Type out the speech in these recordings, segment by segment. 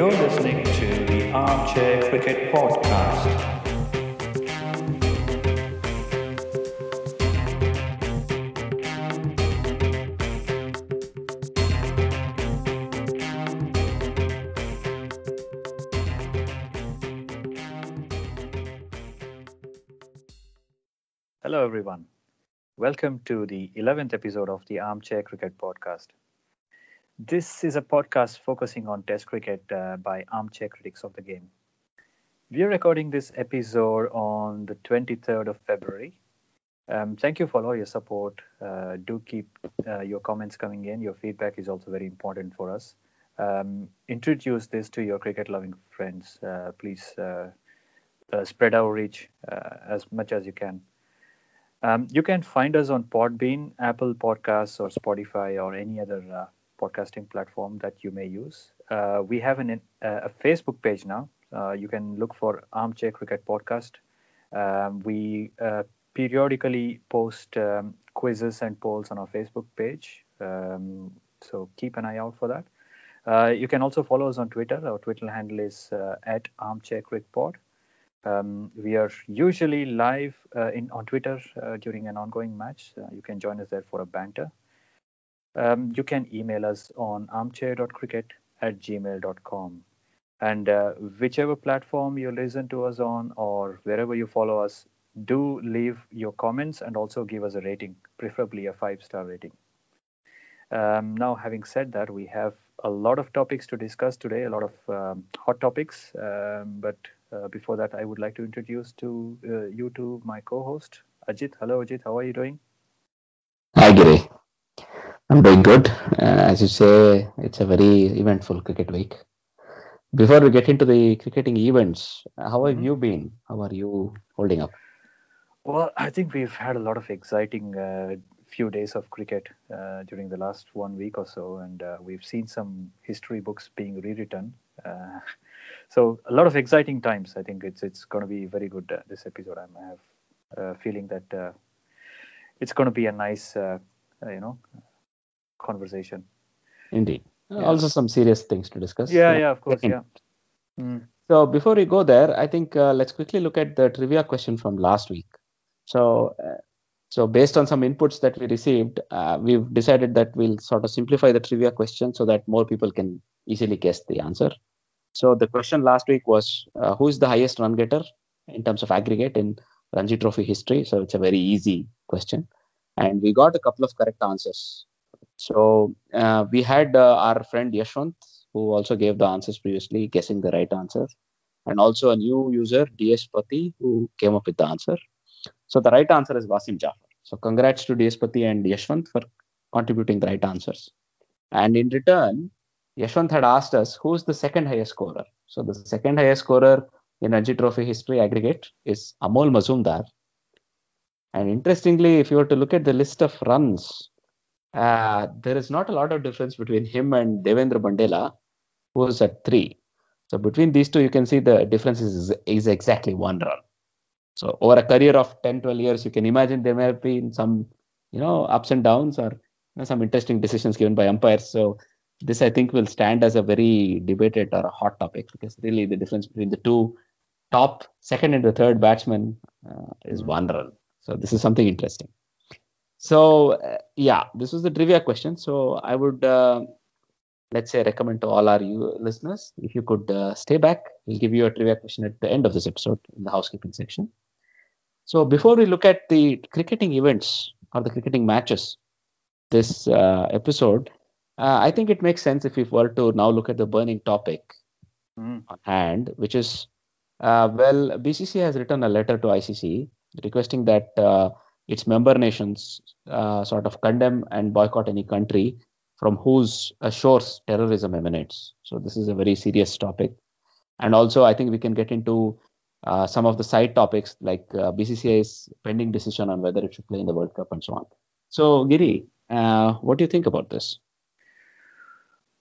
You're listening to the Armchair Cricket Podcast. Hello, everyone. Welcome to the 11th episode of the Armchair Cricket Podcast. This is a podcast focusing on Test cricket uh, by armchair critics of the game. We are recording this episode on the 23rd of February. Um, thank you for all your support. Uh, do keep uh, your comments coming in. Your feedback is also very important for us. Um, introduce this to your cricket loving friends. Uh, please uh, uh, spread our reach as much as you can. Um, you can find us on Podbean, Apple Podcasts, or Spotify, or any other podcasting platform that you may use. Uh, we have an, uh, a Facebook page now. Uh, you can look for Armchair Cricket Podcast. Um, we uh, periodically post um, quizzes and polls on our Facebook page. Um, so keep an eye out for that. Uh, you can also follow us on Twitter. Our Twitter handle is at Armchair Cricket Pod. Um, we are usually live uh, in on Twitter uh, during an ongoing match. Uh, you can join us there for a banter. Um, you can email us on armchair.cricket at gmail.com. And uh, whichever platform you listen to us on or wherever you follow us, do leave your comments and also give us a rating, preferably a five star rating. Um, now, having said that, we have a lot of topics to discuss today, a lot of um, hot topics. Um, but uh, before that, I would like to introduce to uh, you to my co-host Ajit. Hello, Ajit. How are you doing? Hi, Giri. I'm doing good. Uh, as you say, it's a very eventful cricket week. Before we get into the cricketing events, how have mm-hmm. you been? How are you holding up? Well, I think we've had a lot of exciting uh, few days of cricket uh, during the last one week or so, and uh, we've seen some history books being rewritten. Uh, so a lot of exciting times. I think it's it's going to be very good. Uh, this episode, I have a feeling that it's going to be a nice, you know, conversation. Indeed. Yeah. Also, some serious things to discuss. Yeah, yeah, of course, yeah. Mm. So before we go there, I think uh, let's quickly look at the trivia question from last week. So, uh, so based on some inputs that we received, uh, we've decided that we'll sort of simplify the trivia question so that more people can easily guess the answer. So the question last week was, uh, who is the highest run getter in terms of aggregate in Ranji Trophy history? So it's a very easy question, and we got a couple of correct answers. So uh, we had uh, our friend Yashwant, who also gave the answers previously, guessing the right answer, and also a new user, DS Pati, who came up with the answer. So the right answer is Wasim Jaffer. So congrats to DS Pati and Yashwant for contributing the right answers. And in return, Yashwant had asked us who's the second highest scorer. So the second highest scorer in Ranji Trophy history aggregate is Amol Muzumdar. And interestingly, if you were to look at the list of runs uh, there is not a lot of difference between him and Devendra Bundela, who is at three. So between these two, you can see the difference is, is exactly one run. So over a career of 10, 12 years, you can imagine there may have been some, you know, ups and downs or you know, some interesting decisions given by umpires. So this, I think, will stand as a very debated or a hot topic because really the difference between the two top, second and the third batsmen uh, is one run. So this is something interesting. So uh, yeah, this was the trivia question. So I would uh, let's say recommend to all our you listeners if you could uh, stay back. We'll give you a trivia question at the end of this episode in the housekeeping section. So before we look at the cricketing events or the cricketing matches, this uh, episode, uh, I think it makes sense if we were to now look at the burning topic mm. on hand, which is uh, well, BCC has written a letter to ICC requesting that its member nations uh, sort of condemn and boycott any country from whose uh, shores terrorism emanates. So this is a very serious topic. And also, I think we can get into uh, some of the side topics like uh, BCCI's pending decision on whether it should play in the World Cup and so on. So, Giri, uh, what do you think about this?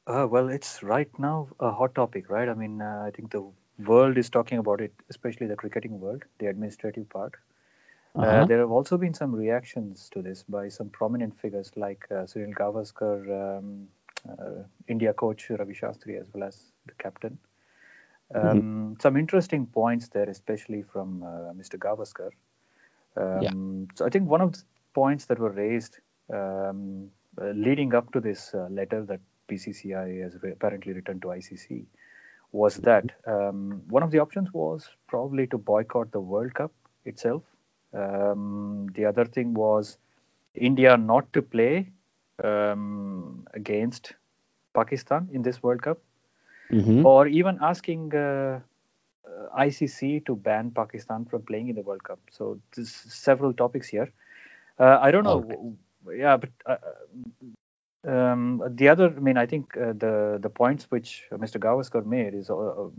Uh, well, it's right now a hot topic, right? I mean, I think the world is talking about it, especially the cricketing world, the administrative part. Uh, uh-huh. Uh, there have also been some reactions to this by some prominent figures like uh, Sunil Gavaskar, um, uh, India coach Ravi Shastri as well as the captain. Um, mm-hmm. Some interesting points there, especially from uh, Mr. Gavaskar. Um, yeah. So I think one of the points that were raised um, uh, leading up to this uh, letter that BCCI has apparently written to ICC was that um, one of the options was probably to boycott the World Cup itself. Um, the other thing was India not to play um, against Pakistan in this World Cup, mm-hmm. or even asking uh, ICC to ban Pakistan from playing in the World Cup. So there's several topics here. Uh, I don't know. Okay. Yeah, but uh, um, the other, I mean, I think uh, the the points which Mr. Gavaskar made is uh,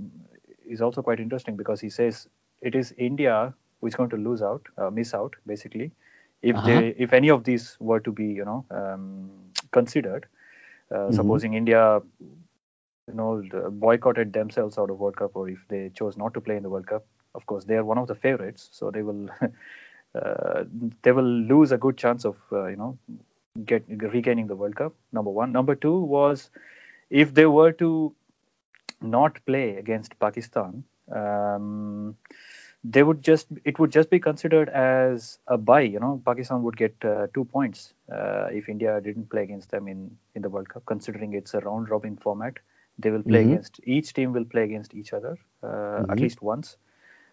is also quite interesting because he says it is India who is going to lose out, uh, miss out, basically, if uh-huh. they if any of these were to be, you know, um, considered. Uh, mm-hmm. Supposing India, you know, boycotted themselves out of World Cup, or if they chose not to play in the World Cup, of course they are one of the favorites, so they will. Uh, they will lose a good chance of uh, you know get regaining the World Cup. Number one. Number two was if they were to not play against Pakistan, um, they would just it would just be considered as a bye. You know, Pakistan would get uh, two points uh, if India didn't play against them in in the World Cup, considering it's a round robin format. They will play mm-hmm. against each team will play against each other uh, mm-hmm. at least once.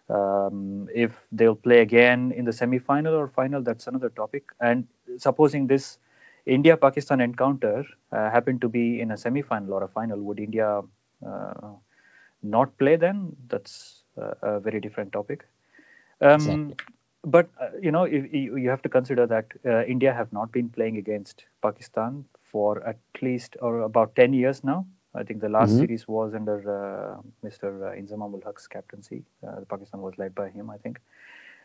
Um, if they'll play again in the semi-final or final, that's another topic. And supposing this India Pakistan encounter uh, happened to be in a semi final or a final, would India uh, not play then? That's a very different topic. Um, exactly. But uh, you know, if, you have to consider that uh, India have not been playing against Pakistan for at least or about 10 years now. I think the last mm-hmm. series was under uh, Mr. Inzamam ul Haq's captaincy. Pakistan was led by him, I think.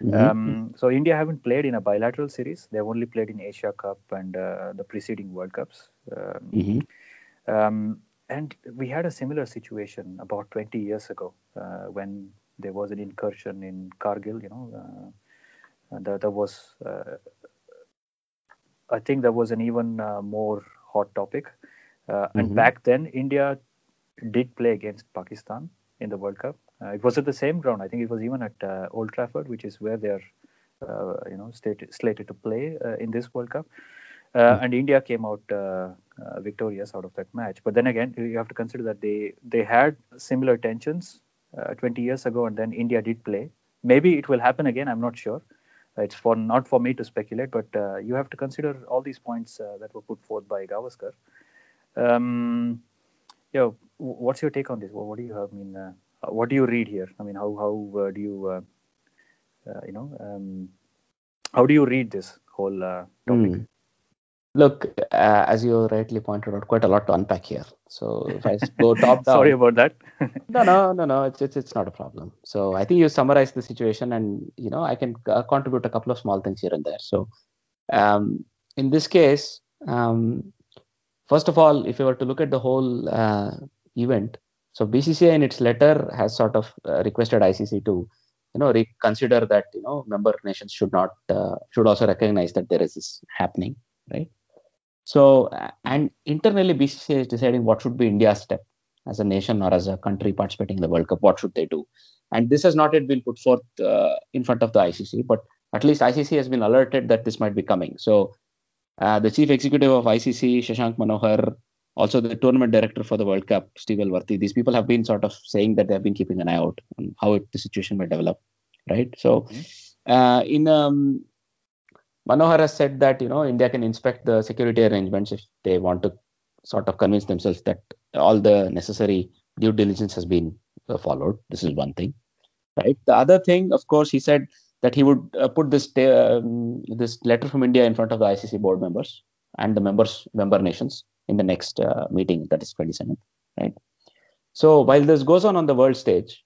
Mm-hmm. Um, so India haven't played in a bilateral series. They've only played in Asia Cup and uh, the preceding World Cups. Um, mm-hmm. um, and we had a similar situation about 20 years ago uh, when there was an incursion in Kargil. You know, uh, there, there, was, uh, I think, there was an even uh, more hot topic. Uh, and mm-hmm. back then, India did play against Pakistan in the World Cup. Uh, it was at the same ground. I think it was even at uh, Old Trafford, which is where they're uh, you know stated, slated to play in this World Cup. Mm-hmm. And India came out victorious out of that match. But then again, you have to consider that they they had similar tensions 20 years ago, and then India did play. Maybe it will happen again. I'm not sure it's for not for me to speculate, but uh, you have to consider all these points uh, that were put forth by Gavaskar. Um, yeah, what's your take on this? What, do you have? I mean, uh, what do you read here? I mean, how how uh, do you uh, uh, you know um, how do you read this whole topic? Mm. Look, as you rightly pointed out, quite a lot to unpack here. So if I go top down, sorry about that. no, no, no, no. It's, it's it's not a problem. So I think you summarized the situation, and you know I can uh, contribute a couple of small things here and there. So um, in this case, um, first of all, if you were to look at the whole uh, event, so BCCI in its letter has sort of uh, requested ICC to, you know, reconsider that you know member nations should not uh, should also recognize that there is this happening, right? So and internally BCCI is deciding what should be India's step as a nation or as a country participating in the World Cup. What should they do? And this has not yet been put forth uh, in front of the ICC, but at least ICC has been alerted that this might be coming. So uh, the chief executive of ICC, Shashank Manohar, also the tournament director for the World Cup, Steve Elworthy. These people have been sort of saying that they have been keeping an eye out on how it, the situation may develop, right? So, mm-hmm. uh, in um, Manohar has said that you know India can inspect the security arrangements if they want to sort of convince themselves that all the necessary due diligence has been uh, followed. This is one thing, right? The other thing, of course, he said that he would uh, put this um, this letter from India in front of the ICC board members and the members member nations in the next uh, meeting, that is 27th, right? So while this goes on on the world stage,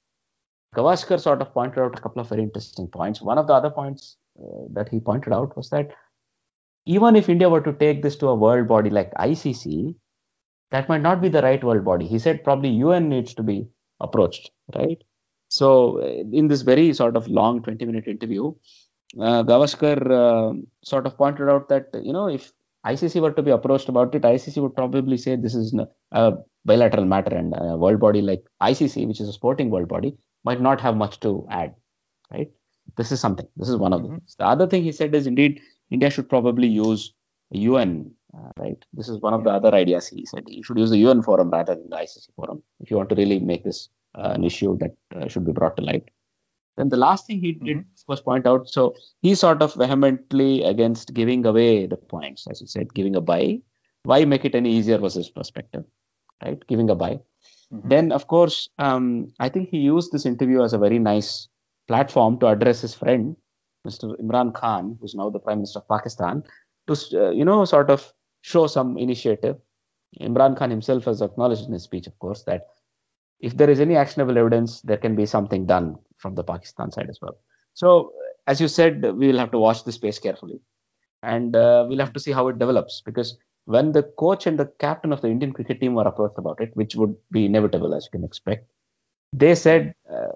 Gavaskar sort of pointed out a couple of very interesting points. One of the other points uh, that he pointed out was that even if India were to take this to a world body like ICC, that might not be the right world body. He said probably UN needs to be approached, right? So uh, in this very sort of long 20 minute interview, uh, Gavaskar uh, sort of pointed out that you know if ICC were to be approached about it, ICC would probably say this is a bilateral matter and a world body like ICC, which is a sporting world body, might not have much to add, right? This is something. This is one of mm-hmm. them. The other thing he said is indeed India should probably use UN, uh, right? This is one of the other ideas he said. You should use the UN forum rather than the ICC forum if you want to really make this uh, an issue that uh, should be brought to light. Then the last thing he did mm-hmm. was point out. So he's sort of vehemently against giving away the points, as you said, giving a bye. Why make it any easier was his perspective, right? Giving a bye. Mm-hmm. Then, of course, um, I think he used this interview as a very nice platform to address his friend, Mr. Imran Khan, who's now the Prime Minister of Pakistan, to uh, you know sort of show some initiative. Imran Khan himself has acknowledged in his speech, of course, that if there is any actionable evidence, there can be something done from the Pakistan side as well. So, as you said, we will have to watch this space carefully, and uh, we'll have to see how it develops. Because when the coach and the captain of the Indian cricket team were approached about it, which would be inevitable as you can expect, they said uh,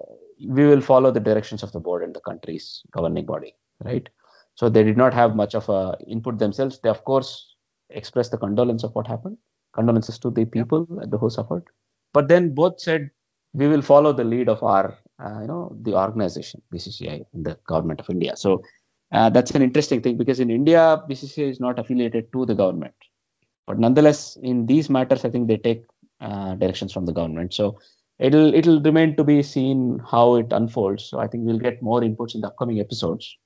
we will follow the directions of the board and the country's governing body, right? So they did not have much of a input themselves. They of course expressed the condolence of what happened, condolences to the people who suffered. But then both said we will follow the lead of our uh, you know the organization BCCI in the government of India. So uh, that's an interesting thing because in India BCCI is not affiliated to the government, but nonetheless in these matters I think they take uh, directions from the government. So it'll it'll remain to be seen how it unfolds. So I think we'll get more inputs in the upcoming episodes.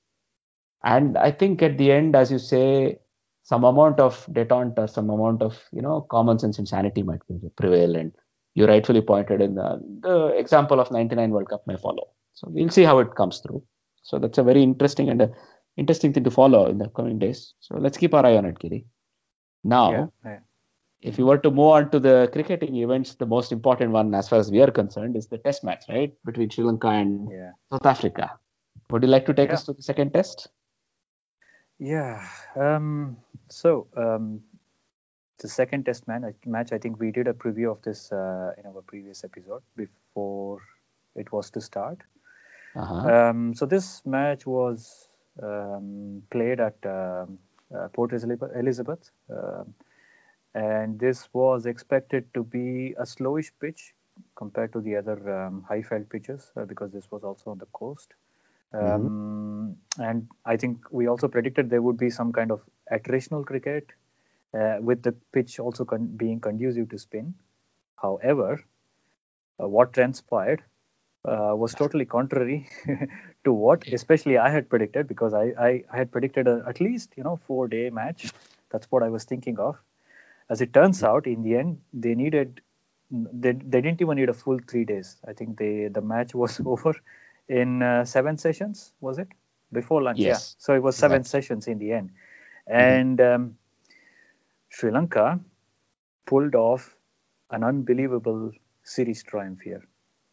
And I think at the end, as you say, some amount of detente or some amount of you know common sense and sanity might prevail and you rightfully pointed in the, the example of 99 World Cup may follow. So we'll see how it comes through. So that's a very interesting and a interesting thing to follow in the coming days. So let's keep our eye on it, Giri. Now, yeah, yeah. If you were to move on to the cricketing events, the most important one, as far as we are concerned, is the Test match, right, between Sri Lanka and yeah. South Africa. Would you like to take us to the second test? Yeah. Um, so um, the second test man, match, I think we did a preview of this uh, in our previous episode before it was to start. Uh-huh. Um, so this match was um, played at um, uh, Port Elizabeth, uh, and this was expected to be a slowish pitch compared to the other um, highveld pitches uh, because this was also on the coast. Mm-hmm. And I think we also predicted there would be some kind of attritional cricket uh, with the pitch also con- being conducive to spin. However, uh, what transpired uh, was totally contrary to what, especially I had predicted, because I, I, I had predicted a, at least you know four day match. That's what I was thinking of. As it turns out, in the end, they needed they, they didn't even need a full three days. I think they the match was over in uh, seven sessions. Was it before lunch? Yes. Yeah. So it was seven sessions in the end, mm-hmm. and. Mm-hmm. Um, Sri Lanka pulled off an unbelievable series triumph here.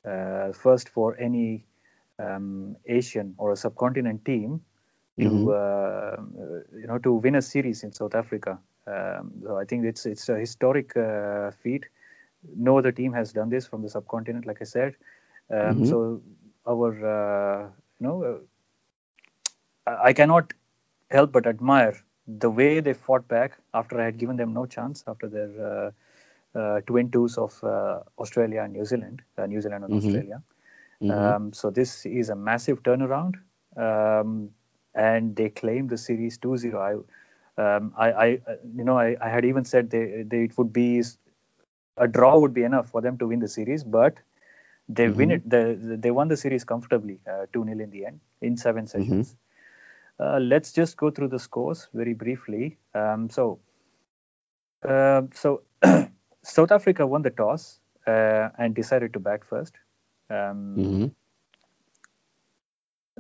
Uh, first for any um, Asian or a subcontinent team to mm-hmm. uh, you know to win a series in South Africa. Um, so I think it's it's a historic uh, feat. No other team has done this from the subcontinent, like I said. Um, mm-hmm. So our uh, you know uh, I cannot help but admire the way they fought back after I had given them no chance after their uh, uh, twin twos of uh, Australia and New Zealand, uh, New Zealand and mm-hmm. Australia. Mm-hmm. Um, so this is a massive turnaround, um, and they claim the series 2-0. I, um, I, I, you know, I, I, had even said they, they, it would be a draw would be enough for them to win the series, but they mm-hmm. win it. They, they won the series comfortably, uh, 2-0 in the end in seven mm-hmm. sessions. Uh, let's just go through the scores very briefly. Um, so, uh, so South Africa won the toss uh, and decided to bat first. Um, mm-hmm.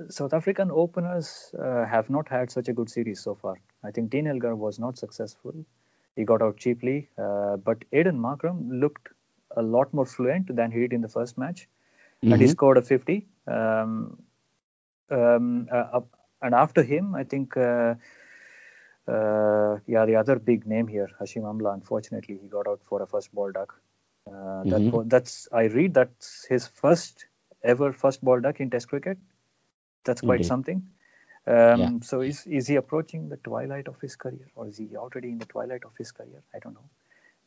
South African openers uh, have not had such a good series so far. I think Dean Elgar was not successful. He got out cheaply, uh, but Aiden Markram looked a lot more fluent than he did in the first match, mm-hmm. and he mm-hmm. scored a 50. Um, um, uh, and after him, I think, uh, uh, yeah, the other big name here, Hashim Amla, unfortunately, he got out for a first ball duck. Uh, mm-hmm. that's I read that's his first ever first ball duck in Test cricket. That's quite mm-hmm. something. Um, Yeah. So is is he approaching the twilight of his career, or is he already in the twilight of his career? I don't know.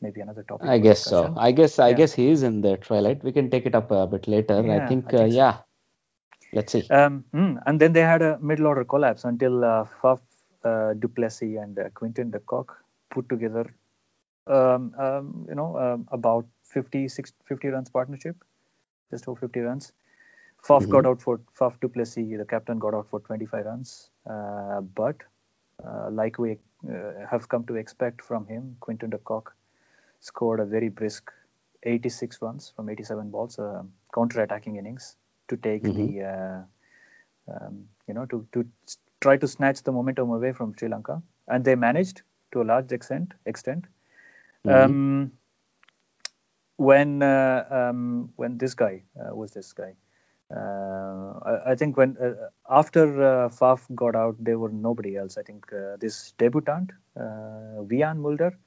Maybe another topic. I guess so. I guess I Yeah. guess he is in the twilight. We can take it up a bit later. Yeah, I think, I uh, so. yeah. Let's see. Um, mm, and then they had a middle order collapse until uh, Faf uh, du Plessis and uh, Quinton de Kock put together, um, um, you know, um, about 50, 60, 50 runs partnership, just over 50 runs. Faf Mhm. got out for Faf du Plessis, the captain got out for 25 runs, uh, but uh, like we uh, have come to expect from him, Quinton de Kock scored a very brisk 86 runs from 87 balls, uh, counter-attacking innings to take the, uh, um, you know, to to try to snatch the momentum away from Sri Lanka, and they managed to a large extent. Extent. Mhm. Um, when uh, um, when this guy uh, was this guy. Uh, I, I think when uh, after uh, Faf got out, there were nobody else. I think uh, this debutant, uh, Wiaan Mulder,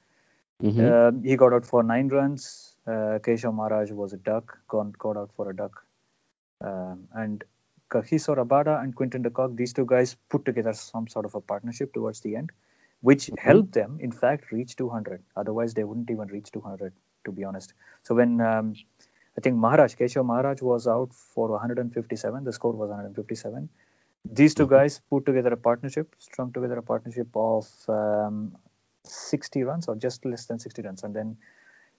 Mhm. um, he got out for nine runs. Uh, Keshav Maharaj was a duck, got, got out for a duck. Um, and Kagiso Rabada and Quinton de Kock, these two guys put together some sort of a partnership towards the end, which helped them, in fact, reach 200. Otherwise, they wouldn't even reach 200, to be honest. So when um, I think Maharaj, Keshav Maharaj was out for 157, the score was 157. These 2 guys put together a partnership, strung together a partnership of um, 60 runs or just less than 60 runs. And then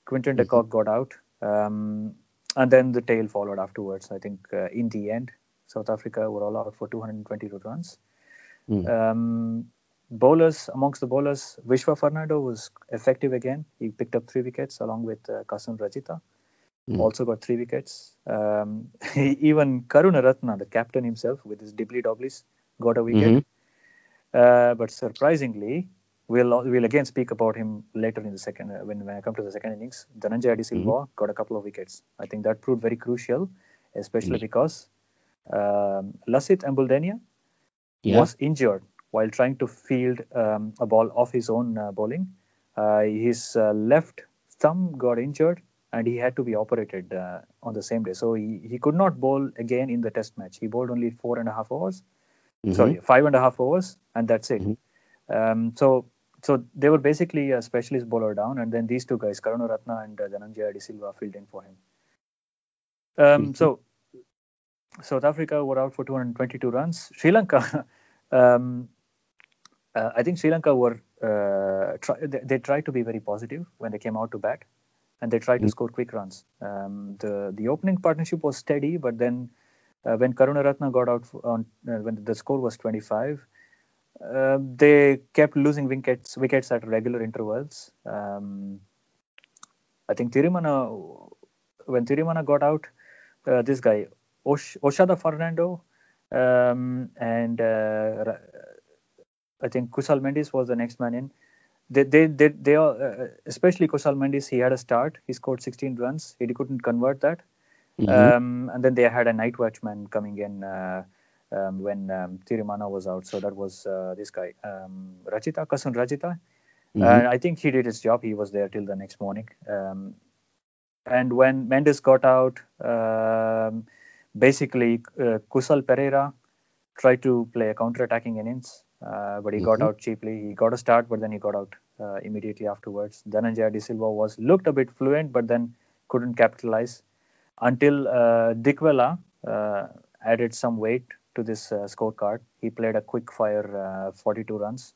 Quinton de Kock got out. Um, and then the tail followed afterwards. I think uh, in the end, South Africa were all out for 222 runs. Mm. Um, bowlers, amongst the bowlers, Vishwa Fernando was effective again. He picked up three wickets along with uh, Kasun Rajitha. Mm. Also got three wickets. Um, even Karunaratne, the captain himself, with his dibbly dobblies, got a wicket. Mhm. Uh, but surprisingly, we'll we'll again speak about him later in the second uh, when, when I come to the second innings. Dhananjay De Silva got a couple of wickets. I think that proved very crucial, especially Mm. because um, Lasith Embuldeniya Yeah. was injured while trying to field um, a ball off his own uh, bowling. Uh, his uh, left thumb got injured and he had to be operated uh, on the same day. So he, he could not bowl again in the test match. He bowled only four and a half overs Mhm. sorry, five and a half overs, and that's it. Mhm. Um, so, so they were basically a specialist bowler down, and then these two guys, Karunaratne and uh, Dhananjaya De Silva, filled in for him. Um, Mhm. So, South Africa were out for 222 runs. Sri Lanka, um, uh, I think Sri Lanka were uh, try, they, they tried to be very positive when they came out to bat, and they tried to Mm. score quick runs. Um, the the opening partnership was steady, but then uh, when Karunaratne got out on uh, when the score was 25, uh, they kept losing wickets wickets at regular intervals. Um, I think Thirimanne, when Thirimanne got out, uh, this guy Osh, Oshada Fernando um, and uh, I think Kusal Mendis was the next man in. They, they, they, they all, uh, especially Kusal Mendis, he had a start. He scored 16 runs. He couldn't convert that. Mhm. Um, and then they had a night watchman coming in uh, um, when um, Thirimanne was out. So that was uh, this guy, um, Rajitha, Kasun Rajitha. Mhm. And I think he did his job. He was there till the next morning. Um, and when Mendis got out, um, basically uh, Kusal Perera tried to play a counter-attacking innings, uh, but he got Mhm. out cheaply. He got a start, but then he got out uh, immediately afterwards. Dhananjaya De Silva was looked a bit fluent, but then couldn't capitalize until uh, Dickwella uh, added some weight to this uh, scorecard. He played a quick fire uh, 42 runs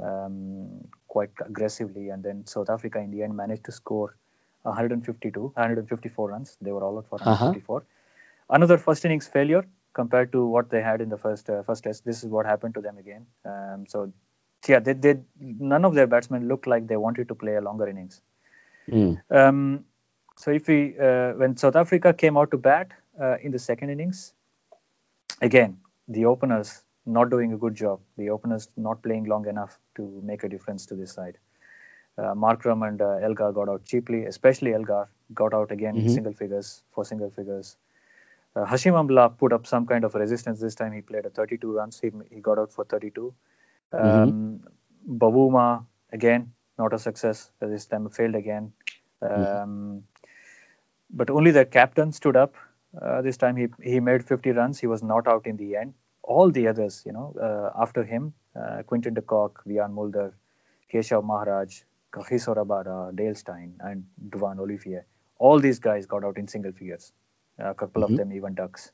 um, quite aggressively, and then South Africa in the end managed to score 152, 154 runs. They were all out for Uh-huh. 154. Another first innings failure compared to what they had in the first uh, first test. This is what happened to them again. Um, so, yeah, they, they none of their batsmen looked like they wanted to play a longer innings. Mm. Um, so if we uh, when South Africa came out to bat uh, in the second innings, again the openers not doing a good job. The openers not playing long enough to make a difference to this side. Uh, Markram and uh, Elgar got out cheaply, especially Elgar got out again in Mhm. single figures for single figures. Uh, Hashim Amla put up some kind of resistance this time. He played a 32 runs. He, he got out for 32. Um, Bavuma again not a success this time. Failed again. Um, But only the captain stood up. Uh, this time he he made 50 runs. He was not out in the end. all the others, you know, uh, after him, uh, Quinton de Kock, Wiaan Mulder, Keshav Maharaj, Kagiso Rabada, Dale Steyn, and Duanne Olivier, all these guys got out in single figures. A couple Mhm. of them even ducks.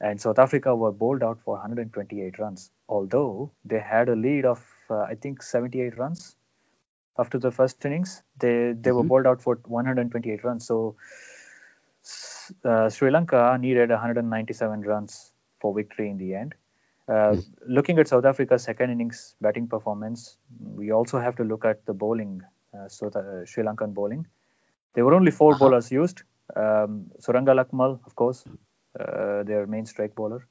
And South Africa were bowled out for 128 runs, although they had a lead of, uh, I think, 78 runs after the first innings. They they were Mhm. bowled out for 128 runs. So uh, Sri Lanka needed 197 runs for victory in the end. Uh, Looking at South Africa's second innings batting performance, we also have to look at the bowling, uh, so the uh, Sri Lankan bowling. There were only 4 Uh-huh. bowlers used. Um, Suranga Lakmal, of course, uh, their main strike bowler.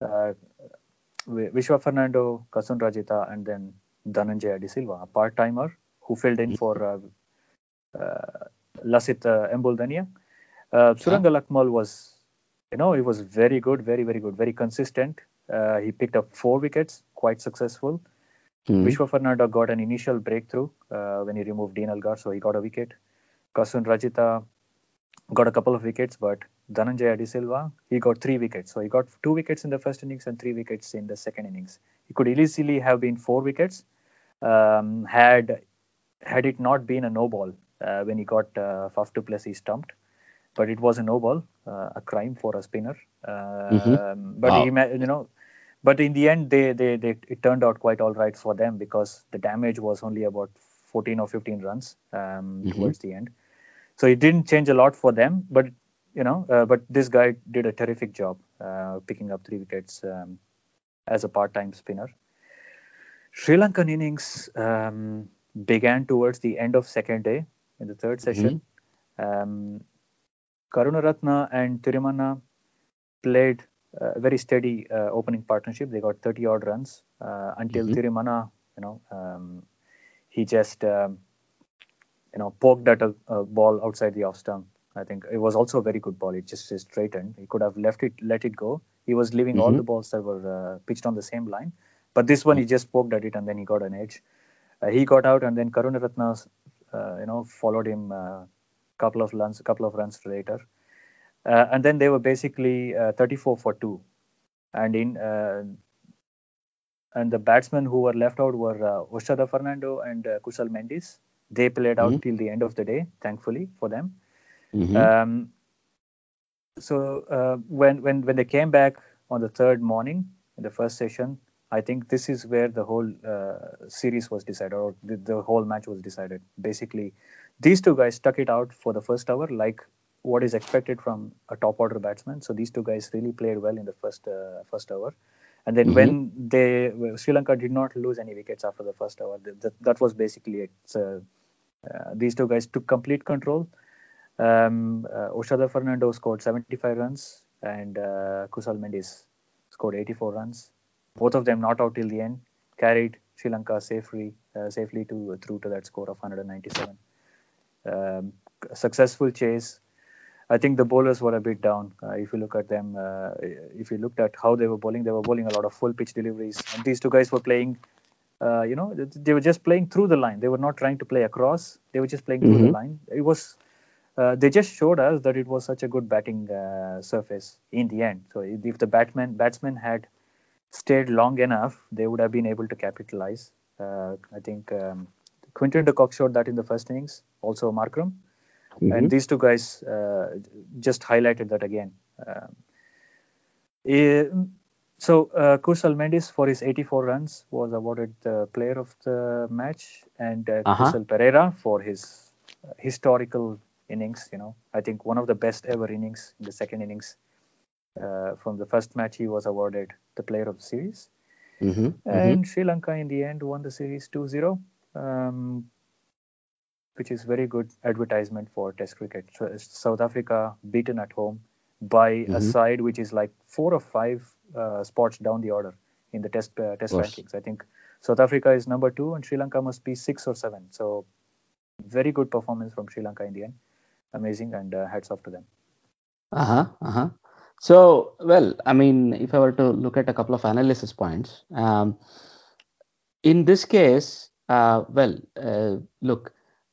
Uh, Vishwa Fernando, Kasun Rajitha, and then Dhananjaya De Silva, a part-timer who filled in for uh, uh, Lasith uh, Embuldeniya. Uh, Suranga Lakmal was, you know, he was very good, very, very good, very consistent. Uh, he picked up four wickets, quite successful. Mhm. Vishwa Fernando got an initial breakthrough uh, when he removed Dean Elgar, so he got a wicket. Kasun Rajitha got a couple of wickets, but Dhananjaya De Silva, he got three wickets. So he got two wickets in the first innings and three wickets in the second innings. He could easily have been four wickets um, had had it not been a no ball uh, when he got uh, Faf du Plessis stumped. But it was a no ball, uh, a crime for a spinner. Um, Mhm. But Wow. he, you know, but in the end, they, they, they it turned out quite all right for them because the damage was only about 14 or 15 runs um, Mhm. towards the end. So it didn't change a lot for them, but you know, uh, but this guy did a terrific job uh, picking up three wickets um, as a part-time spinner. Sri Lankan innings um, began towards the end of second day in the third session. Um, Karunaratne and Thirimanne played a very steady uh, opening partnership. They got 30 odd runs uh, until Mhm. Thirimanne, you know, um, he just um, you know poked at a, a ball outside the off stump. I think it was also a very good ball. It just straightened. He could have left it, let it go. He was leaving all Mhm. the balls that were uh, pitched on the same line, but this one he just poked at it and then he got an edge. Uh, he got out and then Karunaratne, uh, you know, followed him a couple of runs, a couple of runs later, uh, and then they were basically uh, 34 for two, and in uh, and the batsmen who were left out were uh, Oshada Fernando and uh, Kusal Mendis. They played out Mhm. till the end of the day, thankfully for them. Mhm. Um, so uh, when when when they came back on the third morning in the first session, I think this is where the whole uh, series was decided, or the, the whole match was decided. Basically, these two guys stuck it out for the first hour, like what is expected from a top order batsman. So these two guys really played well in the first uh, first hour. And then Mhm. when they Sri Lanka did not lose any wickets after the first hour, that, that, that was basically it. Uh, these two guys took complete control. Um, uh, Oshada Fernando scored 75 runs and uh, Kusal Mendis scored 84 runs. Both of them not out till the end, carried Sri Lanka safely uh, safely to through to that score of 197. Um, successful chase. I think the bowlers were a bit down. Uh, if you look at them, uh, if you looked at how they were bowling, they were bowling a lot of full pitch deliveries. And these two guys were playing, uh, you know, they were just playing through the line. They were not trying to play across. They were just playing through the Mhm. line. It was, uh, they just showed us that it was such a good batting uh, surface in the end. So if the batsman batsmen had stayed long enough, they would have been able to capitalize. Uh, I think um, Quinton de Kock showed that in the first innings. Also Markram Mhm. and these two guys uh, just highlighted that again. Um, eh, so uh, Kusal Mendis for his 84 runs was awarded the player of the match, and uh, Uh-huh. Perera for his uh, historical innings. You know, I think one of the best ever innings in the second innings. Uh, from the first match, he was awarded the player of the series. Mhm. Mhm. And Sri Lanka in the end won the series 2-0, um, which is very good advertisement for Test cricket. So, South Africa beaten at home by a Mhm. side which is like four or five uh, spots down the order in the Test uh, Test rankings. I think South Africa is number two and Sri Lanka must be six or seven. So very good performance from Sri Lanka in the end. Amazing and uh, hats off to them. Uh-huh, uh-huh. So, well, I mean, if I were to look at a couple of analysis points, um, in this case, uh, well, uh, look,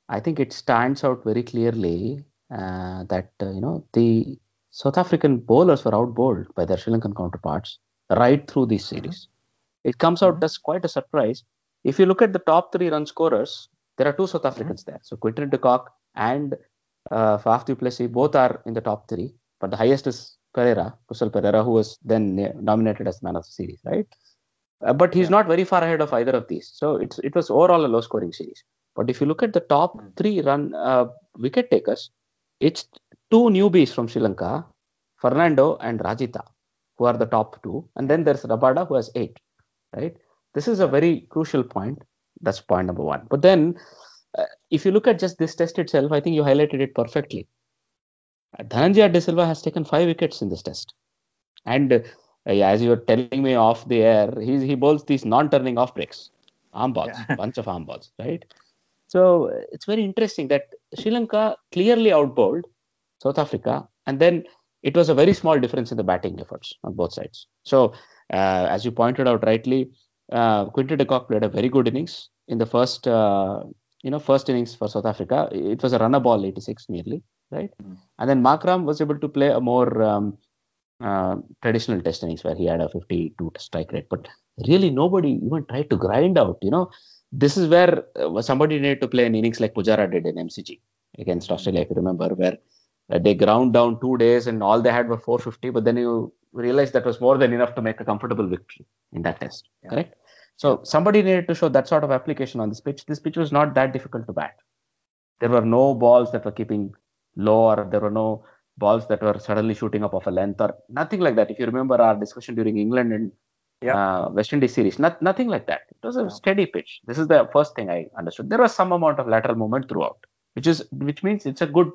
I think it stands out very clearly uh, that uh, you know the South African bowlers were outbowled by their Sri Lankan counterparts right through this series. It comes out as quite a surprise. If you look at the top three run scorers, there are two South Africans there. So Quinton de Kock and uh, Faf du Plessis both are in the top three, but the highest is Perera, Kusal Perera, who was then nominated as man of the series, right? Uh, but he's not very far ahead of either of these. So it's it was overall a low scoring series. But if you look at the top three run uh, wicket takers, it's two newbies from Sri Lanka, Fernando and Rajitha, who are the top two, and then there's Rabada who has eight, right? This is a very crucial point. That's point number one. But then, uh, if you look at just this test itself, I think you highlighted it perfectly. Dhananjaya De Silva has taken five wickets in this test, and uh, as you were telling me off the air, he he bowls these non-turning off breaks, arm balls, yeah. bunch of arm balls, right? So it's very interesting that Sri Lanka clearly outbowled South Africa, and then it was a very small difference in the batting efforts on both sides. So uh, as you pointed out rightly, uh, Quinton de Kock played a very good innings in the first, uh, you know, first innings for South Africa. It was a runner ball, 86 nearly, right? Mm. And then Markram was able to play a more um, uh, traditional test innings where he had a 52 strike rate. But really, nobody even tried to grind out. You know, this is where uh, somebody needed to play an innings like Pujara did in MCG against Australia, if you remember, where uh, they ground down two days and all they had were 450. But then you realize that was more than enough to make a comfortable victory in that test. Yeah. Correct. So somebody needed to show that sort of application on this pitch. This pitch was not that difficult to bat. There were no balls that were keeping low, or there were no balls that were suddenly shooting up off a length, or nothing like that. If you remember our discussion during England and yeah. uh, West Indies series, not, nothing like that. It was a yeah. steady pitch. This is the first thing I understood. There was some amount of lateral movement throughout, which is which means it's a good.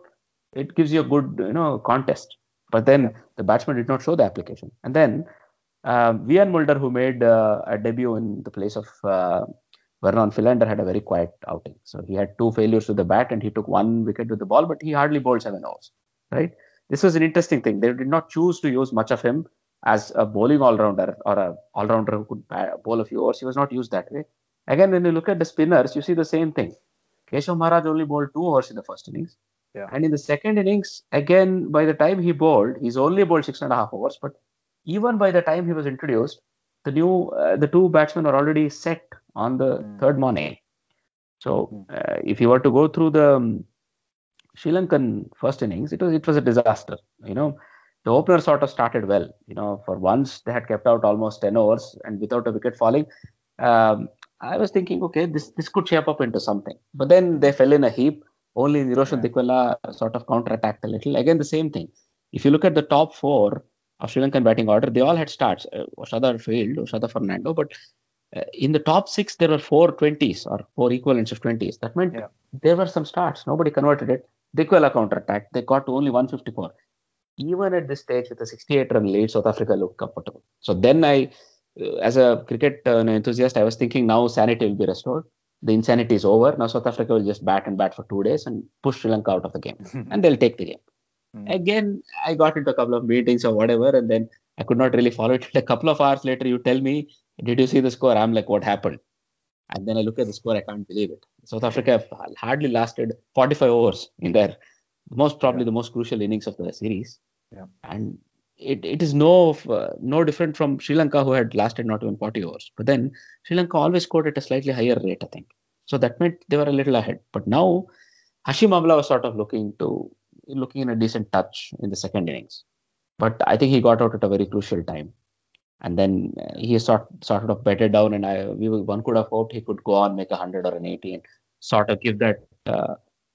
It gives you a good you know contest. But then the batsman did not show the application, and then uh, Wiaan Mulder, who made uh, a debut in the place of uh, Vernon Philander, had a very quiet outing. So he had two failures with the bat and he took one wicket with the ball, but he hardly bowled seven overs. Right? This was an interesting thing. They did not choose to use much of him as a bowling all-rounder or a all-rounder who could bowl a few overs. He was not used that way. Again, when you look at the spinners, you see the same thing. Keshav Maharaj only bowled two overs in the first innings. Yeah. And in the second innings, again, by the time he bowled, he's only bowled six and a half overs, but even by the time he was introduced, the new uh, the two batsmen were already set on the mm. third morning. So hmm. uh, if you were to go through the um, Sri Lankan first innings, it was it was a disaster. You know, the opener sort of started well. You know, for once they had kept out almost 10 overs and without a wicket falling. Um, I was thinking, okay, this this could shape up into something. But then they fell in a heap. Only Niroshan Dickwella sort of counter-attacked a little. Again, the same thing. If you look at the top four, of Sri Lankan batting order, they all had starts. Uh, Oshadhar failed, Oshadhar Fernando, but uh, in the top six, there were four 20s or four equivalents of 20s. That meant yeah. there were some starts. Nobody converted it. Dickwella counter attack. They got to only 154. Even at this stage, with a 68 run lead, South Africa looked comfortable. So then I, uh, as a cricket uh, enthusiast, I was thinking now sanity will be restored. The insanity is over. Now South Africa will just bat and bat for two days and push Sri Lanka out of the game. and they'll take the game. Mm. Again, I got into a couple of meetings or whatever, and then I could not really follow it. A couple of hours later, you tell me, Did you see the score? I'm like, What happened? And then I look at the score, I can't believe it. South Africa hardly lasted 45 overs in their most probably yeah. the most crucial innings of the series. Yeah. And it, it is no uh, no different from Sri Lanka, who had lasted not even 40 overs. But then Sri Lanka always scored at a slightly higher rate, I think. So that meant they were a little ahead. But now Hashim Amla was sort of looking to looking in a decent touch in the second innings. But I think he got out at a very crucial time. And then uh, he sort, sort of bedded down, and I we one could have hoped he could go on, make a 100 or an 80, and sort of give that uh,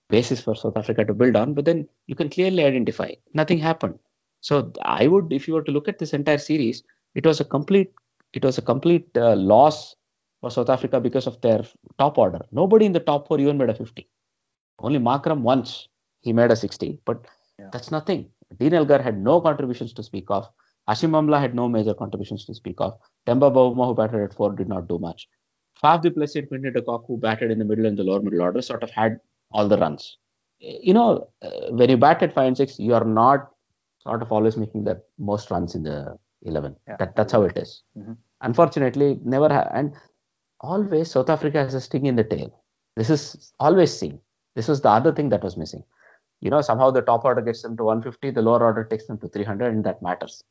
basis for South Africa to build on. But then you can clearly identify nothing happened. So I would, if you were to look at this entire series, it was a complete, it was a complete uh, loss for South Africa because of their top order. Nobody in the top four even made a 50. Only Markram once he made a 60, but yeah. that's nothing. Dean Elgar had no contributions to speak of. Hashim Amla had no major contributions to speak of. Temba Bavuma, who batted at four, did not do much. Faf du Plessis and Quinton de Kock, who batted in the middle and the lower middle order, sort of had all the runs. You know, uh, when you bat at five and six, you are not sort of always making the most runs in the 11. Yeah. That, that's how it is. Mm-hmm. Unfortunately, never ha- and always South Africa has a sting in the tail. This is always seen. This was the other thing that was missing you know somehow the top order gets them to 150 the lower order takes them to 300 and that matters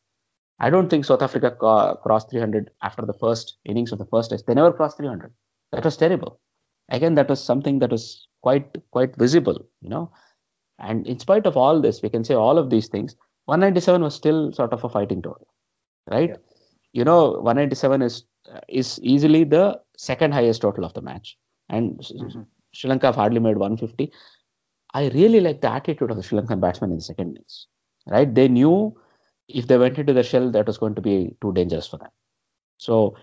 I don't think South Africa ca- crossed 300 after the first innings of the first test. They never crossed 300. That was terrible. Again, that was something that was quite quite visible, you know. And in spite of all this, we can say all of these things. 197 was still sort of a fighting total, right? Yeah. You know, 197 is is easily the second highest total of the match, and Mhm. Sri Lanka have hardly made 150. I really like the attitude of the Sri Lankan batsmen in the second innings, right? They knew if they went into the shell, that was going to be too dangerous for them. So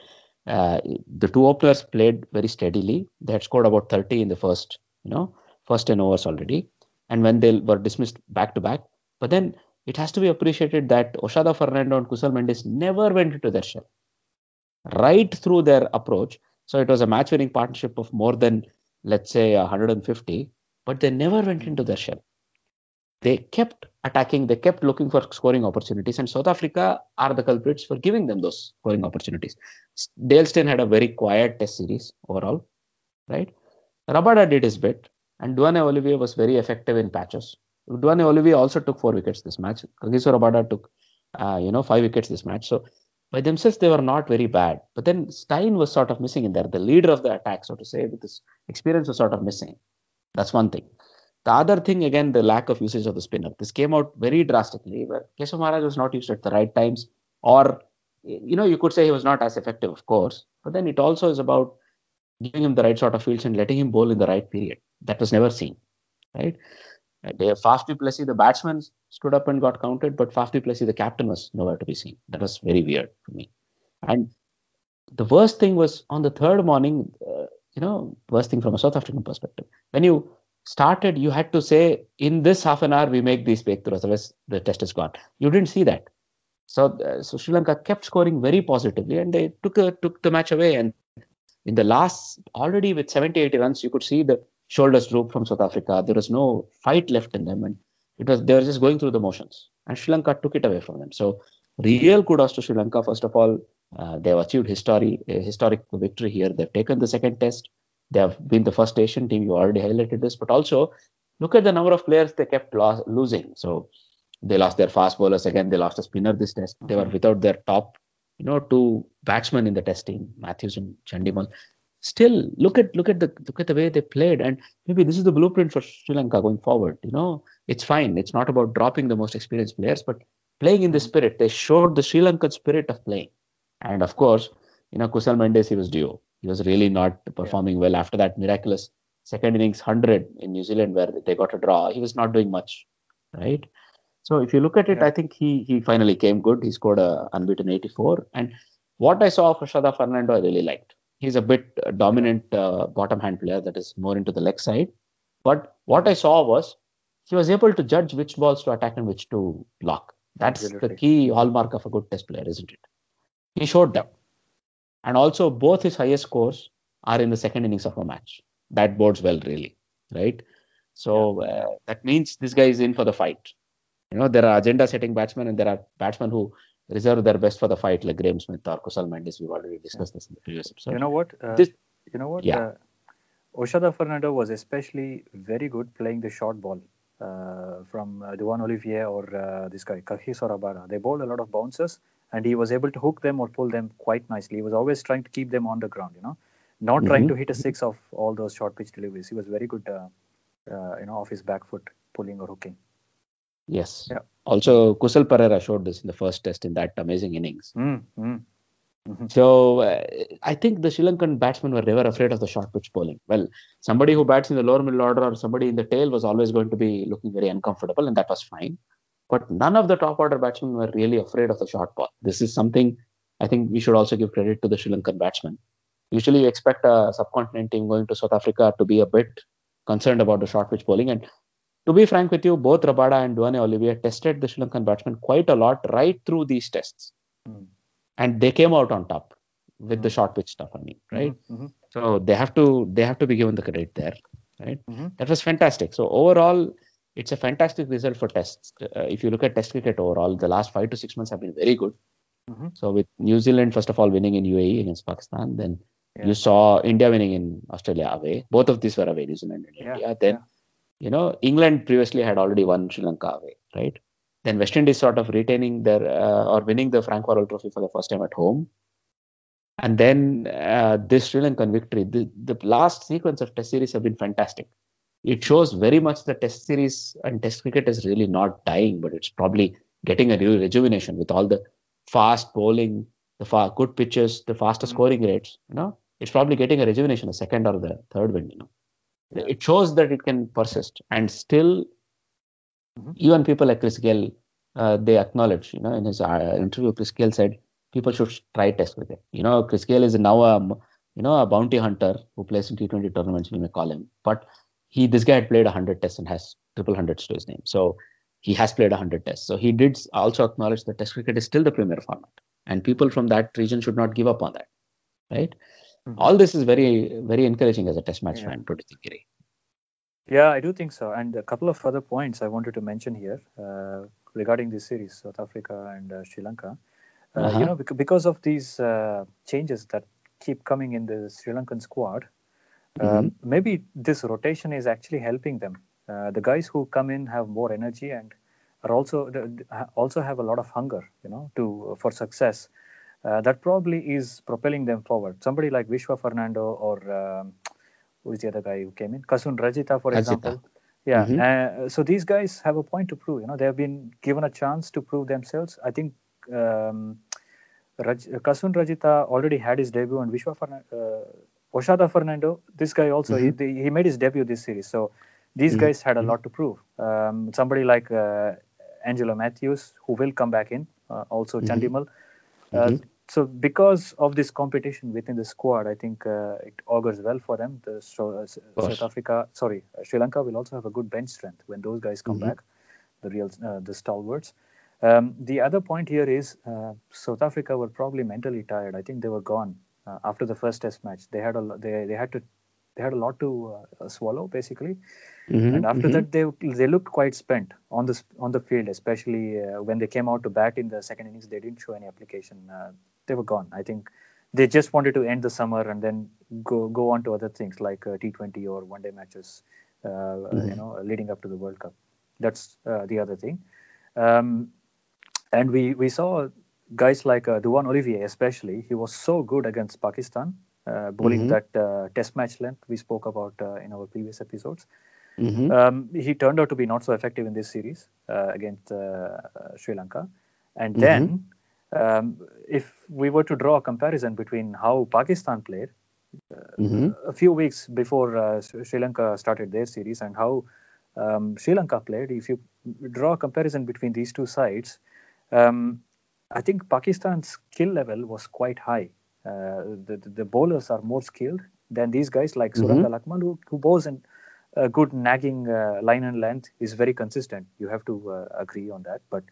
uh, the two openers played very steadily. They had scored about 30 in the first, you know, first 10 overs already. And when they were dismissed back to back, but then it has to be appreciated that Oshada Fernando and Kusal Mendis never went into their shell right through their approach. So it was a match winning partnership of more than, let's say, 150, but they never went into their shell. They kept attacking, they kept looking for scoring opportunities, and South Africa are the culprits for giving them those scoring opportunities. Dale Steyn had a very quiet test series overall, right? Rabada did his bit, and Duanne Olivier was very effective in patches. Duanne Olivier also took four wickets this match. Kagiso Rabada took, uh, you know, five wickets this match. So by themselves, they were not very bad. But then Steyn was sort of missing in there. The leader of the attack, so to say, with his experience was sort of missing. That's one thing. The other thing, again, the lack of usage of the spinner. This came out very drastically, where Keshav Maharaj was not used at the right times, or you know, you could say he was not as effective, of course. But then it also is about giving him the right sort of fields and letting him bowl in the right period. That was never seen, right? They Faf du Plessis, the batsman, stood up and got counted, but Faf du Plessis, the captain, was nowhere to be seen. That was very weird for me. And the worst thing was on the third morning, uh, you know, worst thing from a South African perspective. When you started, you had to say, in this half an hour, we make these breakthroughs, otherwise the test is gone. You didn't see that. So, uh, so Sri Lanka kept scoring very positively, and they took took the match away. And in the last, already with 70, 80 runs, you could see the shoulders droop from South Africa. There was no fight left in them, and it was they were just going through the motions. And Sri Lanka took it away from them. So, real kudos to Sri Lanka. First of all, uh, they have achieved history, a historic victory here. They've taken the second test. They have been the first Asian team. You already highlighted this, but also look at the number of players they kept lo- losing. So they lost their fast bowlers again. They lost a spinner this test. They were without their top, you know, two batsmen in the test team, Matthews and Chandimal. Still, look at look at the look at the way they played, and maybe this is the blueprint for Sri Lanka going forward. You know, it's fine. It's not about dropping the most experienced players, but playing in the mm-hmm. spirit. They showed the Sri Lankan spirit of playing, and of course, you know, Kusal Mendis he was due. He was really not performing well after that miraculous second innings 100 in New Zealand where they got a draw. He was not doing much, right? So if you look at it. I think he he finally came good. He scored a unbeaten 84. And what I saw of Oshada Fernando, I really liked. He's a bit uh, dominant uh, bottom hand player that is more into the leg side. But what I saw was he was able to judge which balls to attack and which to block. That's the key hallmark of a good test player, isn't it? He showed that. And also, both his highest scores are in the second innings of a match. That bodes well, really, right? So uh, that means this guy is in for the fight. You know, there are agenda-setting batsmen, and there are batsmen who reserve their best for the fight, like Graeme Smith or Kusal Mendis. We've already discussed this in the previous episode. You know what? Uh, This- you know what? Yeah. Uh, Oshada Fernando was especially very good playing the short ball uh, from uh, Duanne Olivier or uh, this guy Kagiso Rabada. They bowled a lot of bouncers, and he was able to hook them or pull them quite nicely. He was always trying to keep them on the ground. You know, not trying Mhm. to hit a six of all those short pitch deliveries. He was very good. Uh, uh, you know, off his back foot, pulling or hooking. Yes. Yeah. Also, Kusal Perera showed this in the first test in that amazing innings. Mm, mm. Mhm. So uh, I think the Sri Lankan batsmen were never afraid of the short pitch bowling. Well, somebody who bats in the lower middle order or somebody in the tail was always going to be looking very uncomfortable, and that was fine. But none of the top order batsmen were really afraid of the short ball. This is something I think we should also give credit to the Sri Lankan batsmen. Usually, you expect a subcontinent team going to South Africa to be a bit concerned about the short pitch bowling. And to be frank with you, both Rabada and Duanne Olivier tested the Sri Lankan batsmen quite a lot right through these tests Mm. and they came out on top with the short pitch stuff. I mean, right? Mhm, So they have to they have to be given the credit there, right? mhm. That was fantastic. So overall, it's a fantastic result for tests. Uh, if you look at Test cricket overall, the last five to six months have been very good. Mhm. So with New Zealand first of all winning in UAE against Pakistan, then Yeah. you saw India winning in Australia away. Both of these were away, New Zealand and Yeah, India. Then yeah. You know England previously had already won Sri Lanka away, right? then West Indies sort of retaining their uh, or winning the Frank Worrell Trophy for the first time at home, and then uh, this Sri Lankan victory. The, the last sequence of Test series have been fantastic. It shows very much the Test series and Test cricket is really not dying, but it's probably getting a real rejuvenation with all the fast bowling, the far good pitches, the faster Mm-hmm. scoring rates. You know, it's probably getting a rejuvenation, a second or the third win. You know. It shows that it can persist and still Mhm. even people like Chris Gayle, uh, they acknowledge, you know, in his uh, interview, Chris Gayle said people should try Test cricket. You know, Chris Gayle is now a, you know, a bounty hunter who plays in T20 tournaments, we may call him. But he, this guy had played 100 tests and has triple hundreds to his name. So he has played 100 tests. So he did also acknowledge that Test cricket is still the premier format, and people from that region should not give up on that, right? Mhm. All this is very, very encouraging as a Test match Yeah. fan, don't you think, Giri? Yeah, I do think so. And a couple of other points I wanted to mention here uh, regarding this series, South Africa and uh, Sri Lanka. Uh, Uh-huh. You know, bec- because of these uh, changes that keep coming in the Sri Lankan squad, um, maybe this rotation is actually helping them. Uh, the guys who come in have more energy and are also also have a lot of hunger, you know, to for success. Uh, that probably is propelling them forward. Somebody like Vishwa Fernando or um, who is the other guy who came in? Kasun Rajitha, for Rajitha. example. Yeah. Mhm. Uh, so these guys have a point to prove. You know, they have been given a chance to prove themselves. I think um, Raj, Kasun Rajitha already had his debut, and Vishwa Fernando, uh, Oshada Fernando, this guy also he, he made his debut this series. So these Mhm. guys had a lot to prove. Um, somebody like uh, Angelo Matthews, who will come back in, uh, also Mhm. Chandimal. So because of this competition within the squad, I think uh, it augurs well for them. The so, uh, South Africa, sorry, uh, Sri Lanka will also have a good bench strength when those guys come Mhm. back, the real uh, the stalwarts. Um, the other point here is uh, South Africa were probably mentally tired. I think they were gone uh, after the first Test match. They had a they they had to they had a lot to uh, swallow basically Mhm, and after mhm. that they they looked quite spent on the on the field especially uh, when they came out to bat in the second innings they didn't show any application uh, they were gone i think they just wanted to end the summer and then go go on to other things like uh, t20 or one day matches uh, Mm-hmm. you know leading up to the world cup that's uh, the other thing um, and we we saw guys like uh, Duanne Olivier especially he was so good against Pakistan uh, bowling Mhm. that uh, test match length we spoke about uh, in our previous episodes Mhm. um, he turned out to be not so effective in this series uh, against uh, uh, Sri Lanka. And then, um, if we were to draw a comparison between how Pakistan played Mhm. a few weeks before uh, Sri Lanka started their series and how um, Sri Lanka played, if you draw a comparison between these two sides, um, I think Pakistan's skill level was quite high. Uh, the, the, bowlers are more skilled than these guys like Suranga Lakmal, who, who bowls in a good nagging uh, line and length, is very consistent. You have to uh, agree on that. But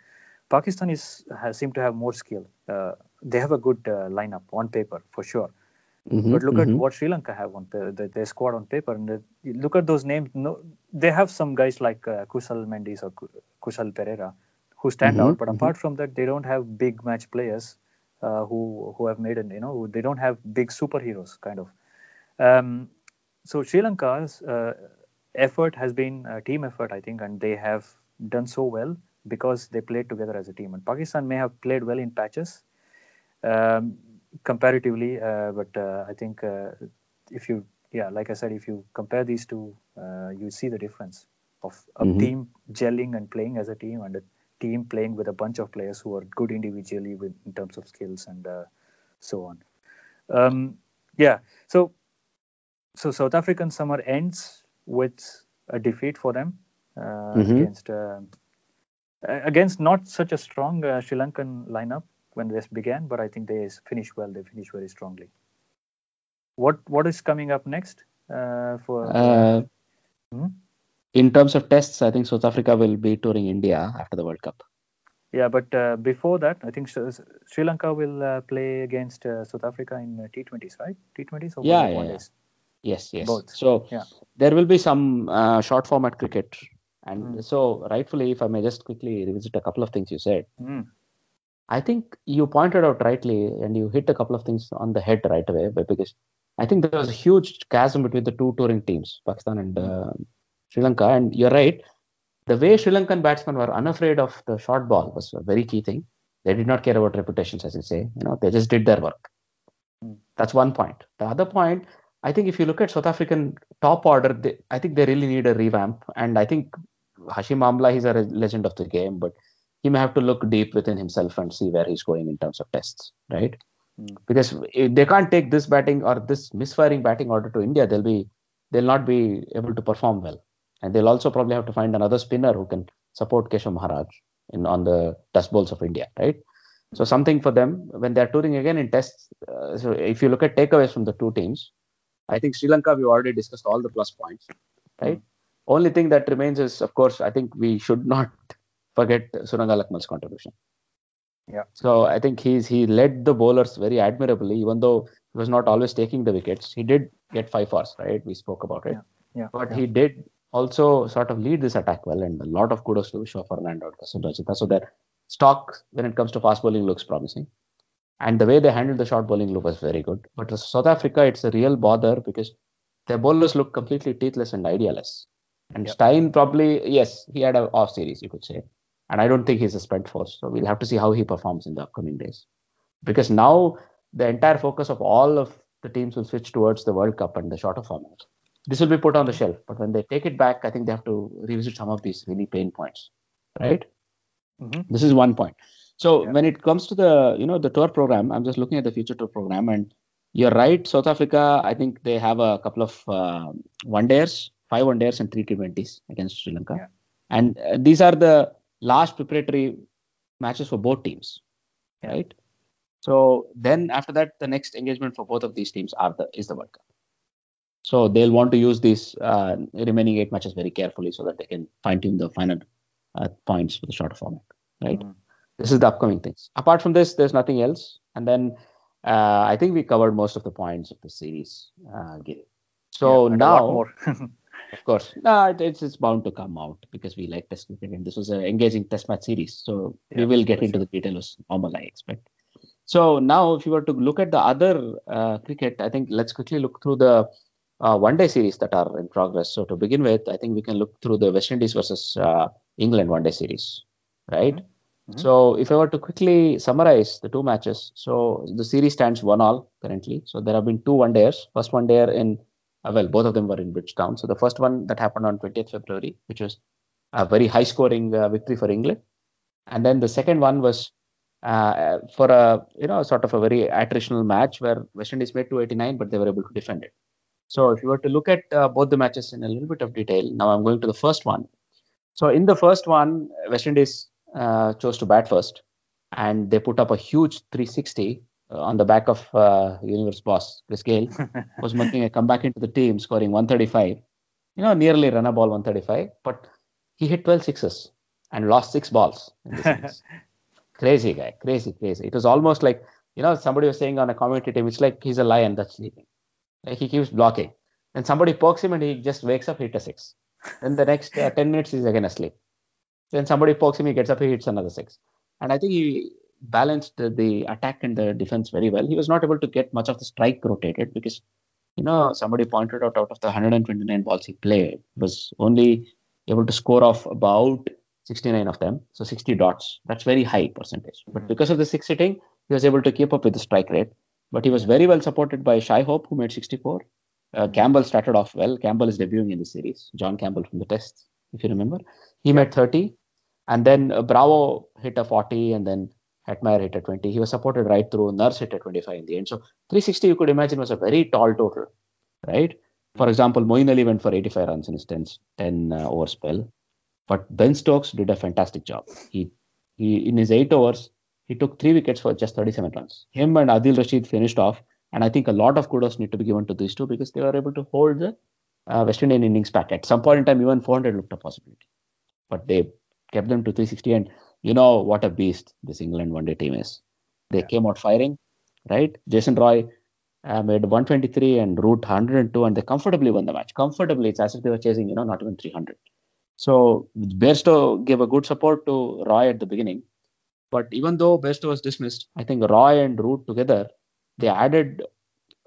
Pakistan is has, seem to have more skill. Uh, they have a good uh, lineup on paper for sure. Mhm, But look at mhm. what Sri Lanka have on the, the, their squad on paper, and the, look at those names. No, they have some guys like uh, Kusal Mendis or Ku- Kusal Perera who stand Mhm, out. But mhm. apart from that, they don't have big match players uh, who who have made it. You know, they don't have big superheroes kind of. Um, so Sri Lanka's uh, effort has been a team effort, I think, and they have done so well because they played together as a team. And Pakistan may have played well in patches, um, comparatively, uh, but uh, I think uh, if you, yeah, like I said, if you compare these two, uh, you see the difference of a Mhm. team gelling and playing as a team, and a team playing with a bunch of players who are good individually with, in terms of skills and uh, so on. Um, yeah, so so South African summer ends with a defeat for them uh, Mhm. against uh, against not such a strong uh, Sri Lankan lineup when this began, but I think they finished well. They finished very strongly. What what is coming up next uh, for? Hmm? in terms of tests, I think South Africa will be touring India after the World Cup. yeah, but uh, before that, I think Sri Lanka will uh, play against uh, South Africa in uh, T20s, right? T20s or Yeah, yeah, yeah. Yes, yes. Both. So Yeah. there will be some uh, short format cricket, and Hmm. so rightfully, if I may just quickly revisit a couple of things you said. Mm. I think you pointed out rightly, and you hit a couple of things on the head right away, because I think there was a huge chasm between the two touring teams, Pakistan and uh, Sri Lanka. And you're right, the way Sri Lankan batsmen were unafraid of the short ball was a very key thing. They did not care about reputations, as you say. You know, they just did their work. Mm. That's one point. The other point, I think, if you look at South African top order, they, I think they really need a revamp. And I think Hashim Amla, he's a legend of the game, but he may have to look deep within himself and see where he's going in terms of tests, right? Mm. Because if they can't take this batting or this misfiring batting order to India, they'll be they'll not be able to perform well, and they'll also probably have to find another spinner who can support Keshav Maharaj in on the dust bowls of India, right? So something for them when they're touring again in tests. Uh, so if you look at takeaways from the two teams, I think Sri Lanka we already discussed all the plus points, right? Only thing that remains is, of course, I think we should not forget Suranga Lakmal's contribution. Yeah. So I think he's he led the bowlers very admirably, even though he was not always taking the wickets. He did get five fours, right? We spoke about it. Yeah. Yeah. But yeah. he did also sort of lead this attack well, and a lot of kudos to Shaw Fernando and Kasun. So their stock when it comes to fast bowling looks promising. And the way they handled the short bowling loop was very good. But for South Africa, it's a real bother because their bowlers look completely teethless and idealess. And Yep. Steyn probably, yes, he had an off series, you could say. And I don't think he's a spent force. So we'll have to see how he performs in the upcoming days. Because now the entire focus of all of the teams will switch towards the World Cup and the shorter format. This will be put on the shelf. But when they take it back, I think they have to revisit some of these really pain points. Right? Mhm. This is one point. So Yeah. when it comes to the you know the tour program, I'm just looking at the future tour program, and you're right. South Africa, I think they have a couple of uh, one days, five one days, and three T20s against Sri Lanka, Yeah. and uh, these are the last preparatory matches for both teams, Yeah. right? So then after that, the next engagement for both of these teams are the is the World Cup. So they'll want to use these uh, remaining eight matches very carefully so that they can fine tune the final uh, points for the shorter format, right? Mhm. This is the upcoming things. Apart from this, there's nothing else. And then uh, I think we covered most of the points of the series. Uh, so Yeah, and a lot now, of course, no, it- it's, it's bound to come out because we like test cricket and this was an engaging test match series. So we will get into the details normal, I expect. So now, if you were to look at the other uh, cricket, I think let's quickly look through the uh, one day series that are in progress. So to begin with, I think we can look through the West Indies versus uh, England one day series, right? Mhm. So if I were to quickly summarize the two matches, so the series stands one all currently. So there have been two one days. First one day in, uh, well, both of them were in Bridgetown. So the first one that happened on 20th February, which was a very high scoring uh, victory for England. And then the second one was uh, for a, you know, sort of a very attritional match where West Indies made 289, but they were able to defend it. So if you were to look at uh, both the matches in a little bit of detail, now I'm going to the first one. So in the first one, West Indies uh, chose to bat first, and they put up a huge 360 uh, on the back of uh, universe boss Chris Gayle was making a comeback into the team, scoring 135. You know, nearly run a ball 135, but he hit 12 sixes and lost six balls. In this crazy guy, crazy, crazy. It was almost like you know somebody was saying on a commentary team, it's like he's a lion that's sleeping. Like he keeps blocking, and somebody pokes him and he just wakes up, hit a six. Then the next uh, 10 minutes he's again asleep. Then somebody pokes him, he gets up, he hits another six. And I think he balanced the, attack and the defense very well. He was not able to get much of the strike rotated because, you know, somebody pointed out out of the 129 balls he played, he was only able to score off about 69 of them. So 60 dots. That's very high percentage. But Mhm. because of the six hitting, he was able to keep up with the strike rate. But he was very well supported by Shai Hope, who made 64. Uh, Campbell started off well. Campbell is debuting in the series. John Campbell from the Tests, if you remember. He made 30. And then uh, Bravo hit a 40, and then Hetmyer hit a 20. He was supported right through. Nurse hit a 25 in the end. So 360, you could imagine, was a very tall total, right? For example, Moeen Ali went for 85 runs in his 10, 10 uh, over spell. But Ben Stokes did a fantastic job. He, he in his eight overs, he took three wickets for just 37 runs. Him and Adil Rashid finished off, and I think a lot of kudos need to be given to these two because they were able to hold the uh, West Indian innings back. At some point in time, even 400 looked a possibility, but they kept them to 360. And you know what a beast this England one-day team is. They Yeah. came out firing, right? Jason Roy uh, made 123 and Root 102, and they comfortably won the match. Comfortably, it's as if they were chasing, you know, not even 300. So Bairstow gave a good support to Roy at the beginning. But even though Bairstow was dismissed, I think Roy and Root together, they added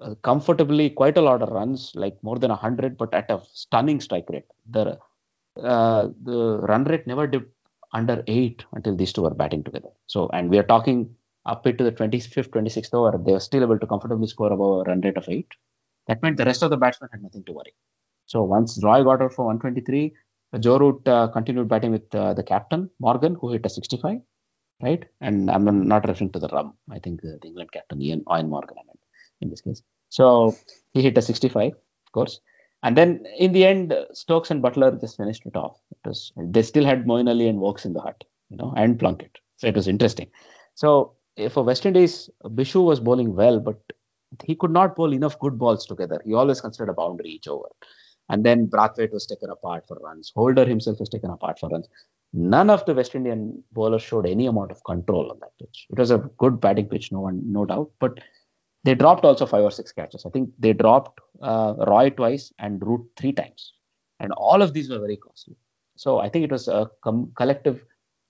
uh, comfortably quite a lot of runs, like more than 100, but at a stunning strike rate. The uh, the run rate never dipped under eight until these two were batting together. So, and we are talking up to the 25th, 26th over, they were still able to comfortably score above a run rate of eight. That meant the rest of the batsmen had nothing to worry. So once Roy got out for 123, Joe Root uh, continued batting with uh, the captain Morgan, who hit a 65, right? And I'm not referring to the rum. I think uh, the England captain Ian, Ian Morgan, I meant in this case. So he hit a 65, of course. And then in the end, Stokes and Buttler just finished it off. It was they still had Moeen Ali and Woakes in the hut, you know, and Plunkett. So it was interesting. So eh, for West Indies, Bishoo was bowling well, but he could not bowl enough good balls together. He always considered a boundary each over. And then Brathwaite was taken apart for runs. Holder himself was taken apart for runs. None of the West Indian bowlers showed any amount of control on that pitch. It was a good batting pitch, no one, no doubt. But they dropped also five or six catches. I think they dropped uh, Roy twice and Root three times, and all of these were very costly. So I think it was a com- collective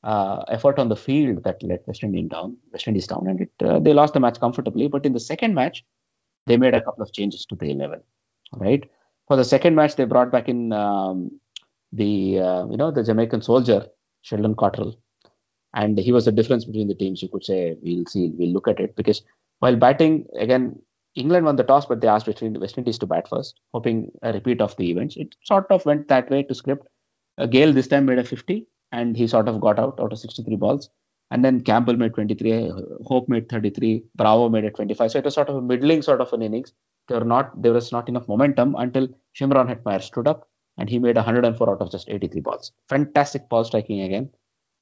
uh, effort on the field that let West Indies down, West Indies down, and it, uh, they lost the match comfortably. But in the second match, they made a couple of changes to the eleven. Right for the second match, they brought back in um, the uh, you know the Jamaican soldier Sheldon Cottrell, and he was the difference between the teams. You could say we'll see, we'll look at it because while batting again, England won the toss, but they asked West Indies to bat first, hoping a repeat of the events. It sort of went that way to script. Uh, Gayle this time made a 50, and he sort of got out out of 63 balls. And then Campbell made 23, Hope made 33, Bravo made it 25. So it was sort of a middling sort of an innings there were not there was not enough momentum until Shimron Hetmyer stood up and he made 104 out of just 83 balls. Fantastic ball striking again.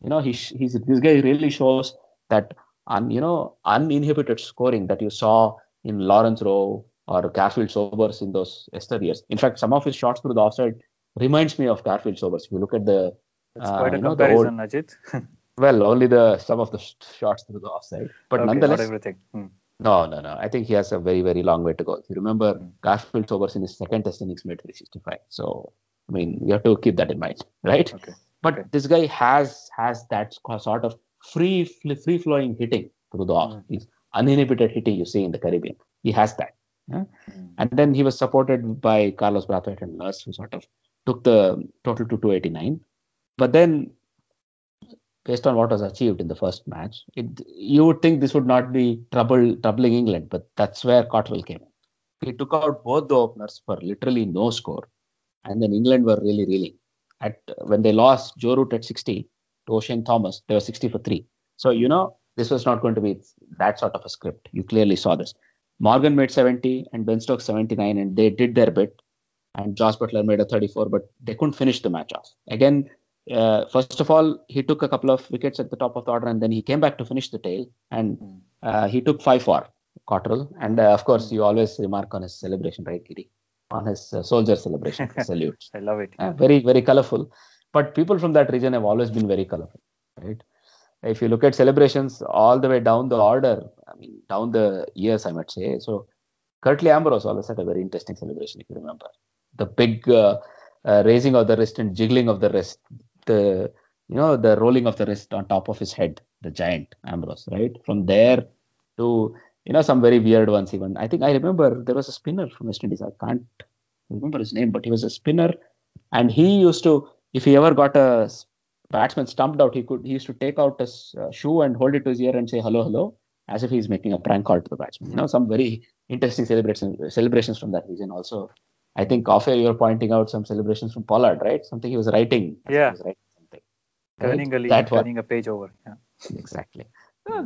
You know, he, he's this guy really shows that un, you know uninhibited scoring that you saw in Lawrence Rowe or Garfield Sobers in those Esther years. In fact, some of his shots through the offside reminds me of Garfield Sobers. If you look at the That's uh, quite a comparison, old, Ajit. well, only the some of the shots through the offside, but okay, nonetheless, everything. Hmm. No, no, no. I think he has a very, very long way to go. If you remember, mm. Garfield Sobers in his second test innings made 365. So, I mean, you have to keep that in mind, right? Okay. But okay. this guy has has that sort of free free flowing hitting through the off. Mm. uninhibited hitting you see in the Caribbean. He has that. Yeah? Mm. And then he was supported by Carlos Brathwaite and Nurse, who sort of took the total to 289. But then based on what was achieved in the first match, it, you would think this would not be trouble troubling England, but that's where Cottrell came in. He took out both the openers for literally no score, and then England were really reeling. At when they lost Joe Root at 60 to Oshane Thomas, they were 60 for three. So you know this was not going to be that sort of a script. You clearly saw this. Morgan made 70 and Ben Stokes 79, and they did their bit. And Jos Buttler made a 34, but they couldn't finish the match off. Again, uh, first of all, he took a couple of wickets at the top of the order, and then he came back to finish the tail, and hmm. uh, he took five for Cottrell. And uh, of course, you always remark on his celebration, right, Giri? On his uh, soldier celebration, salute. I love it. Uh, very, very colorful. But people from that region have always been very colorful, right? If you look at celebrations all the way down the order, I mean, down the years, I might say. So, Curtly Ambrose always had a very interesting celebration, if you remember. The big uh, raising of the wrist and jiggling of the wrist the you know the rolling of the wrist on top of his head, the giant Ambrose, right? From there to you know some very weird ones even. I think I remember there was a spinner from West Indies. I can't remember his name, but he was a spinner, and he used to if he ever got a batsman stumped out, he could he used to take out his uh, shoe and hold it to his ear and say hello hello as if he's making a prank call to the batsman. You know some very interesting celebrations celebrations from that region also. I think off you were pointing out some celebrations from Pollard, right? Something he was writing. Yeah. Was writing something, turning right? a leaf, turning a page over. Yeah. Exactly.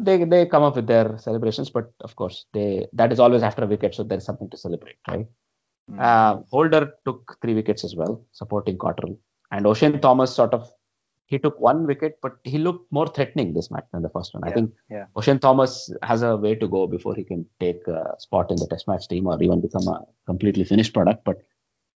They they come up with their celebrations, but of course they that is always after a wicket, so there's something to celebrate, right? Mm. Uh, Holder took three wickets as well, supporting Cottrell, and Oshane Thomas sort of he took one wicket, but he looked more threatening this match than the first one. Yeah, I think yeah. Oshane Thomas has a way to go before he can take a spot in the Test match team or even become a completely finished product. But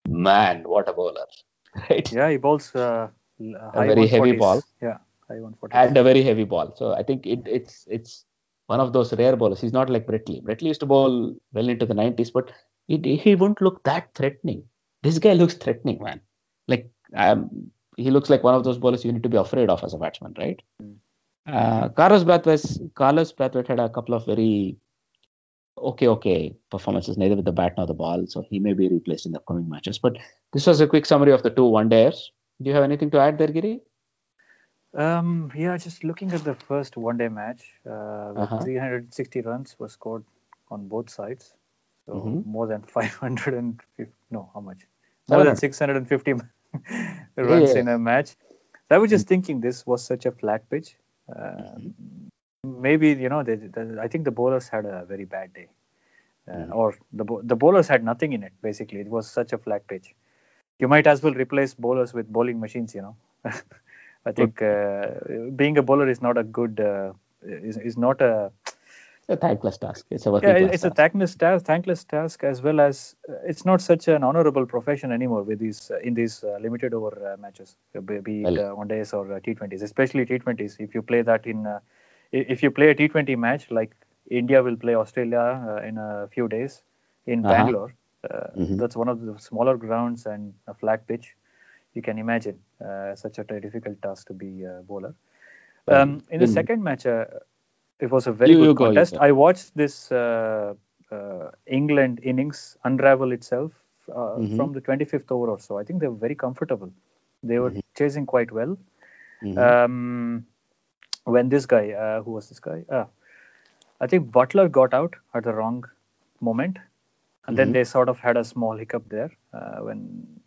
man, what a bowler! Right? Yeah, he bowls uh, a very heavy ball. Yeah, high 140. And a very heavy ball. So I think it, it's it's one of those rare bowlers. He's not like Brett Lee. Brett Lee used to bowl well into the 90s, but it, he wouldn't look that threatening. This guy looks threatening, man. Like um, he looks like one of those bowlers you need to be afraid of as a batsman, right? Mm. Uh, Carlos Brathwaite, Carlos Brathwaite had a couple of very okay, okay performances, neither with the bat nor the ball, so he may be replaced in the upcoming matches. But this was a quick summary of the two one-dayers. Do you have anything to add there, Giri? Um, yeah, just looking at the first one-day match, uh, Uh-huh. 360 runs were scored on both sides. So Mhm. more than 550. No, how much? More than 650 runs yeah. in a match. I was just thinking this was such a flat pitch. Uh, Maybe you know, they, they, I think the bowlers had a very bad day, uh, Mhm. or the the bowlers had nothing in it. Basically, it was such a flat pitch. You might as well replace bowlers with bowling machines. You know, I think uh, being a bowler is not a good uh, is is not a a thankless task. It's a yeah, it's a task. thankless task, thankless task as well as uh, it's not such an honorable profession anymore with these uh, in these uh, limited over uh, matches, uh, be, be it uh, one days or uh, T20s, especially T20s. If you play that in, uh, if you play a T20 match like India will play Australia uh, in a few days in Uh-huh. Bangalore, uh, Mhm. that's one of the smaller grounds and a flat pitch. You can imagine uh, such a difficult task to be a bowler. Um, in the in- second match, uh, it was a very You- good you contest. go. I watched this uh, uh, England innings unravel itself uh, Mhm. from the 25th over or so. I think they were very comfortable. They were Mhm. chasing quite well. Mhm. Um, when this guy, uh, who was this guy? Ah, I think Buttler got out at the wrong moment, and then Mhm. they sort of had a small hiccup there uh, when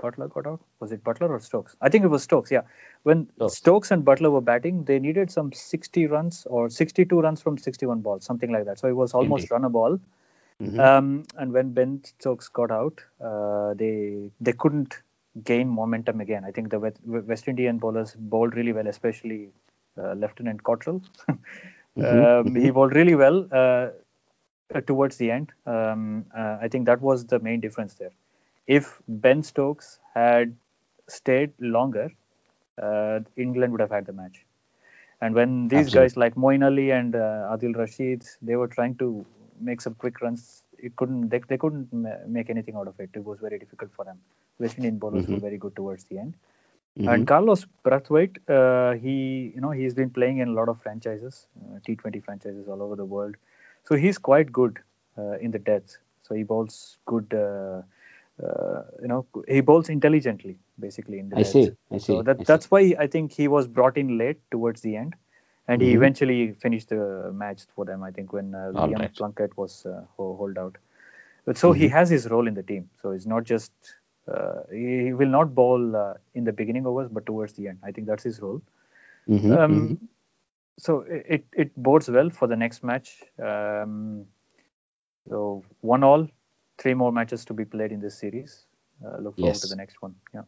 Buttler got out. Was it Buttler or Stokes? I think it was Stokes. Yeah, when Stokes. Stokes and Buttler were batting, they needed some 60 runs or 62 runs from 61 balls, something like that. So it was almost Indeed. run a ball. Mhm. Um, and when Ben Stokes got out, uh, they they couldn't gain momentum again. I think the West, West Indian bowlers bowled really well, especially uh, Lieutenant Cottrell. Mhm, um, he bowled really well uh, uh, towards the end. Um, uh, I think that was the main difference there. If Ben Stokes had stayed longer, uh, England would have had the match. And when these Absolutely. guys like Moeen Ali and uh, Adil Rashid, they were trying to make some quick runs. It couldn't. They, they couldn't ma- make anything out of it. It was very difficult for them. West Indian bowlers were Mhm. very good towards the end. Mhm. And Carlos Brathwaite, uh, he you know he's been playing in a lot of franchises, uh, T20 franchises all over the world. So he's quite good uh, in the death. So he bowls good. Uh, you know, he bowls intelligently, basically in the I see. I see. So that, I see. that's why I think he was brought in late towards the end, and he Mhm. eventually finished the match for them. I think when uh, Liam right. Plunkett was uh, ho- hold out. But so he Mhm. has his role in the team. So it's not just uh, he, he will not bowl uh, in the beginning overs, but towards the end. I think that's his role. Mhm, Um, mhm. So it, it it bodes well for the next match. Um, so one all, three more matches to be played in this series. Uh, look forward to the next one. Yeah.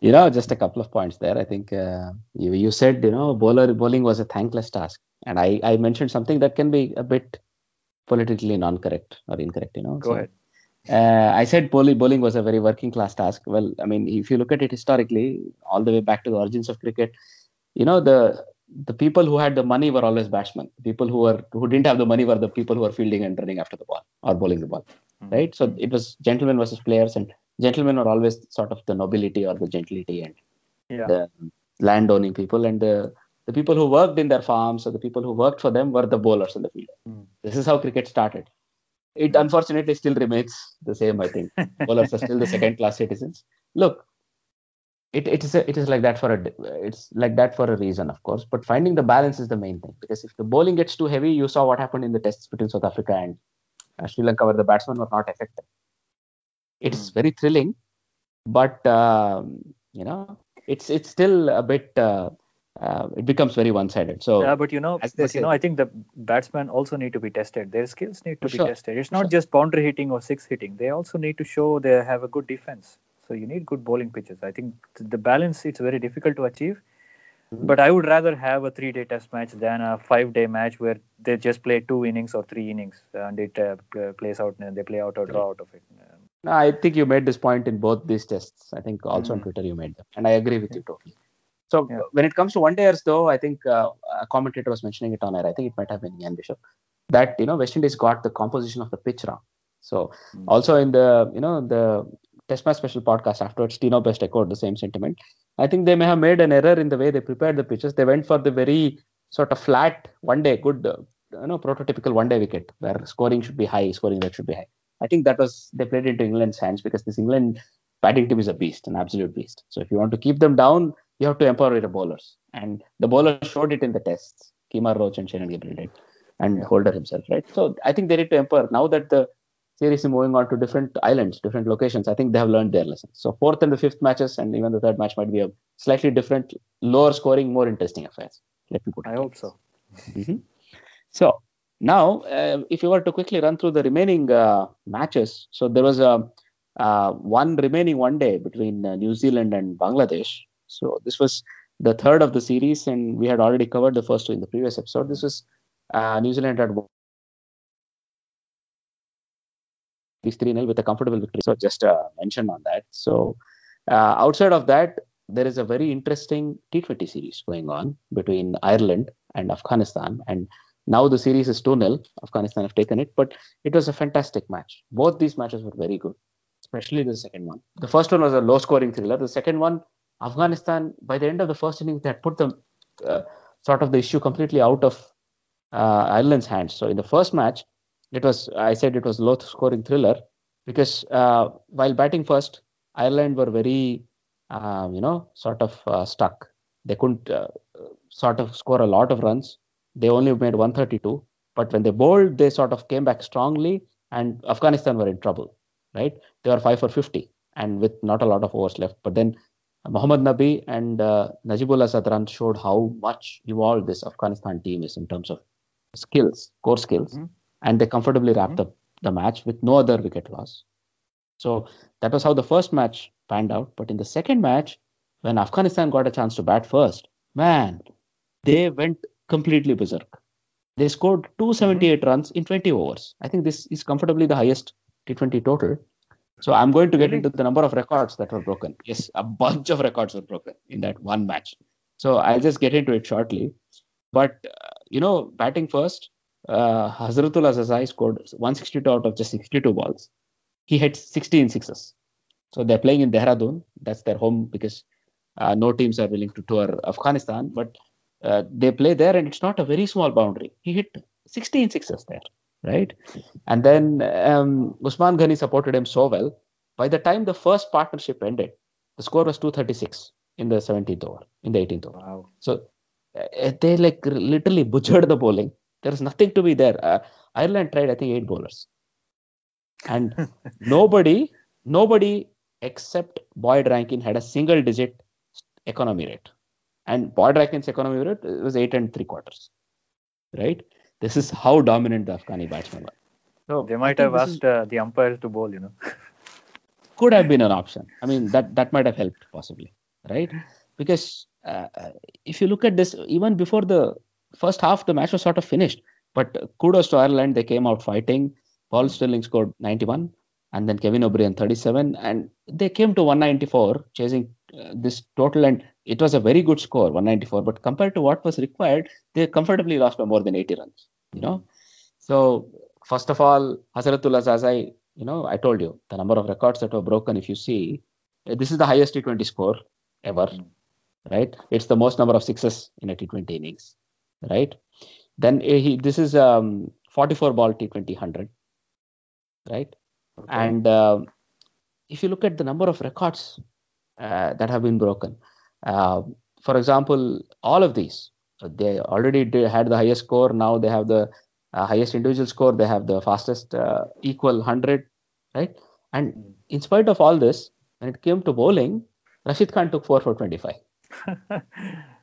You know, just a couple of points there. I think uh, you, you said, you know, bowler bowling was a thankless task. And I, I mentioned something that can be a bit politically non-correct or incorrect, you know. Go So, ahead. Uh, I said bowling, bowling was a very working class task. Well, I mean, if you look at it historically, all the way back to the origins of cricket, you know, the the people who had the money were always batsmen. People who were who didn't have the money were the people who were fielding and running after the ball or bowling the ball, Mhm. right? So it was gentlemen versus players, and gentlemen are always sort of the nobility or the gentility and Yeah. the landowning people, and the the people who worked in their farms or the people who worked for them were the bowlers in the field. Mm. This is how cricket started. It unfortunately still remains the same, I think. Bowlers are still the second class citizens. Look, it, it is a, it is like that for a it's like that for a reason, of course. But finding the balance is the main thing because if the bowling gets too heavy, you saw what happened in the tests between South Africa and Sri Lanka, where the batsmen were not effective. It's Mm. very thrilling, but um, you know, it's it's still a bit. Uh, uh, it becomes very one-sided. So yeah, but you know, but you say- know, I think the batsmen also need to be tested. Their skills need to be sure. tested. It's not Sure. just boundary hitting or six hitting. They also need to show they have a good defense. So you need good bowling pitches. I think the balance it's very difficult to achieve. But I would rather have a three-day test match than a five-day match where they just play two innings or three innings and it uh, plays out and they play out or draw out of it. No, I think you made this point in both these tests. I think also on Mm. Twitter you made them, and I agree with you totally. So Yeah. when it comes to one dayers, though, I think uh, a commentator was mentioning it on air. I think it might have been Ian Bishop that you know West Indies got the composition of the pitch wrong. So Mm. also in the you know the Test match special podcast afterwards, Tino Best echoed the same sentiment. I think they may have made an error in the way they prepared the pitches. They went for the very sort of flat one day, good, uh, you know, prototypical one day wicket where scoring should be high, scoring rate should be high. I think that was they played into England's hands because this England batting team is a beast, an absolute beast. So if you want to keep them down, you have to empower your bowlers. And the bowlers showed it in the tests. Kemar Roach and Shane Gabriel did, and Holder himself, right? So I think they need to empower. Now that the series is moving on to different islands, different locations, I think they have learned their lesson. So fourth and the fifth matches, and even the third match might be a slightly different, lower scoring, more interesting affairs. Let me put it. I hope so. Mhm. So now, uh, if you were to quickly run through the remaining uh, matches, so there was a uh, one remaining one day between uh, New Zealand and Bangladesh. So this was the third of the series, and we had already covered the first two in the previous episode. This was uh, New Zealand had these 3 0 with a comfortable victory. So just a mention on that. So uh, outside of that, there is a very interesting T20 series going on between Ireland and Afghanistan. And now the series is 2 0. Afghanistan have taken it, but it was a fantastic match. Both these matches were very good, especially the second one. The first one was a low scoring thriller. The second one, Afghanistan, by the end of the first inning, they had put the uh, sort of the issue completely out of uh, Ireland's hands. So in the first match, it was, I said it was low scoring thriller because uh, while batting first, Ireland were very, um, you know, sort of uh, stuck. They couldn't uh, sort of score a lot of runs. They only made 132. But when they bowled, they sort of came back strongly, and Afghanistan were in trouble, right? They were 5 for 50 and with not a lot of overs left. But then Mohammad Nabi and uh, Najibullah Zadran showed how much evolved this Afghanistan team is in terms of skills, core skills, Mhm. And they comfortably wrapped up the match with no other wicket loss. So that was how the first match panned out. But in the second match, when Afghanistan got a chance to bat first, man, they went completely berserk. They scored 278 runs in 20 overs. I think this is comfortably the highest T20 total. So I'm going to get into the number of records that were broken. Yes, a bunch of records were broken in that one match. So I'll just get into it shortly. But uh, you know, batting first, uh, Hazratullah Zazai scored 162 out of just 62 balls. He hit 16 sixes. So they're playing in Dehradun. That's their home because uh, no teams are willing to tour Afghanistan. But uh, they play there, and it's not a very small boundary. He hit 16 sixes there, right? And then um, Usman Ghani supported him so well. By the time the first partnership ended, the score was 236 in the 17th over, in the 18th over. Wow. So uh, they like literally butchered the bowling. There's nothing to be there. Uh, Ireland tried, I think, eight bowlers, and nobody, nobody except Boyd Rankin had a single-digit economy rate, and Boyd Rankin's economy rate was eight and three quarters. Right. This is how dominant the Afghani batsmen were. So They might have this is- asked uh, the umpires to bowl, you know. could have been an option. I mean, that that might have helped possibly, right? Because uh, uh, if you look at this, even before the first half, the match was sort of finished. But kudos to Ireland, they came out fighting. Paul Stirling scored 91, and then Kevin O'Brien 37, and they came to 194, chasing uh, this total, and it was a very good score, 194. But compared to what was required, they comfortably lost by more than 80 runs. You know, so first of all, Hazratullah Zazai, you know, I told you the number of records that were broken. If you see, this is the highest T20 score ever, Mm. right? It's the most number of sixes in a T20 innings, right? Then uh, he, this is um 44 ball T20 100, right? Okay. And um if you look at the number of records uh, that have been broken, uh, for example, all of these, uh, they already did, had the highest score. Now they have the uh, highest individual score. They have the fastest uh, equal 100, right? And in spite of all this, when it came to bowling, Rashid Khan took 4 for 25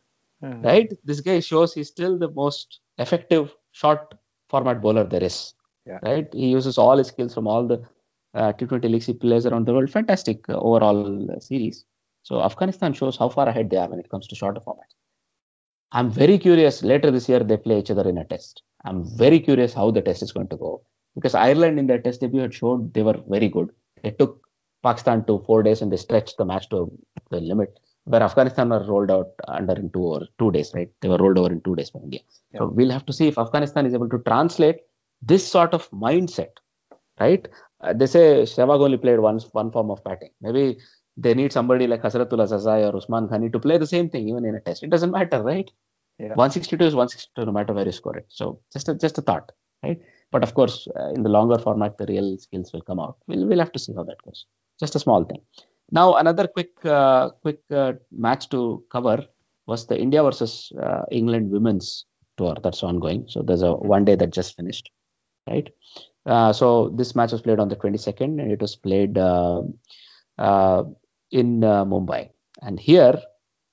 Uh, right? This guy shows he's still the most effective short format bowler there is. Yeah. Right? He uses all his skills from all the uh, T20 leagues he plays around the world. Fantastic uh, overall uh, series. So Afghanistan shows how far ahead they are when it comes to shorter formats. I'm very curious. Later this year they play each other in a test. I'm very curious how the test is going to go because Ireland in their test debut had showed they were very good. They took Pakistan to four days and they stretched the match to the limit where Afghanistan were rolled out under in two or two days, right? They were rolled over in two days by India. So we'll have to see if Afghanistan is able to translate this sort of mindset, right? Uh, they say Sehwag only played one one form of batting. Maybe they need somebody like Hazratullah Zazai or Usman Ghani to play the same thing even in a test. It doesn't matter, right? Yeah. 162 is 162 no matter where you score it. So just a, just a thought, right? But of course, uh, in the longer format, the real skills will come out. We'll we'll have to see how that goes. Just a small thing. Now another quick uh, quick uh, match to cover was the India versus uh, England women's tour that's ongoing. So there's a one day that just finished, right? Uh, so this match was played on the 22nd and it was played uh, uh, in uh, Mumbai. And here,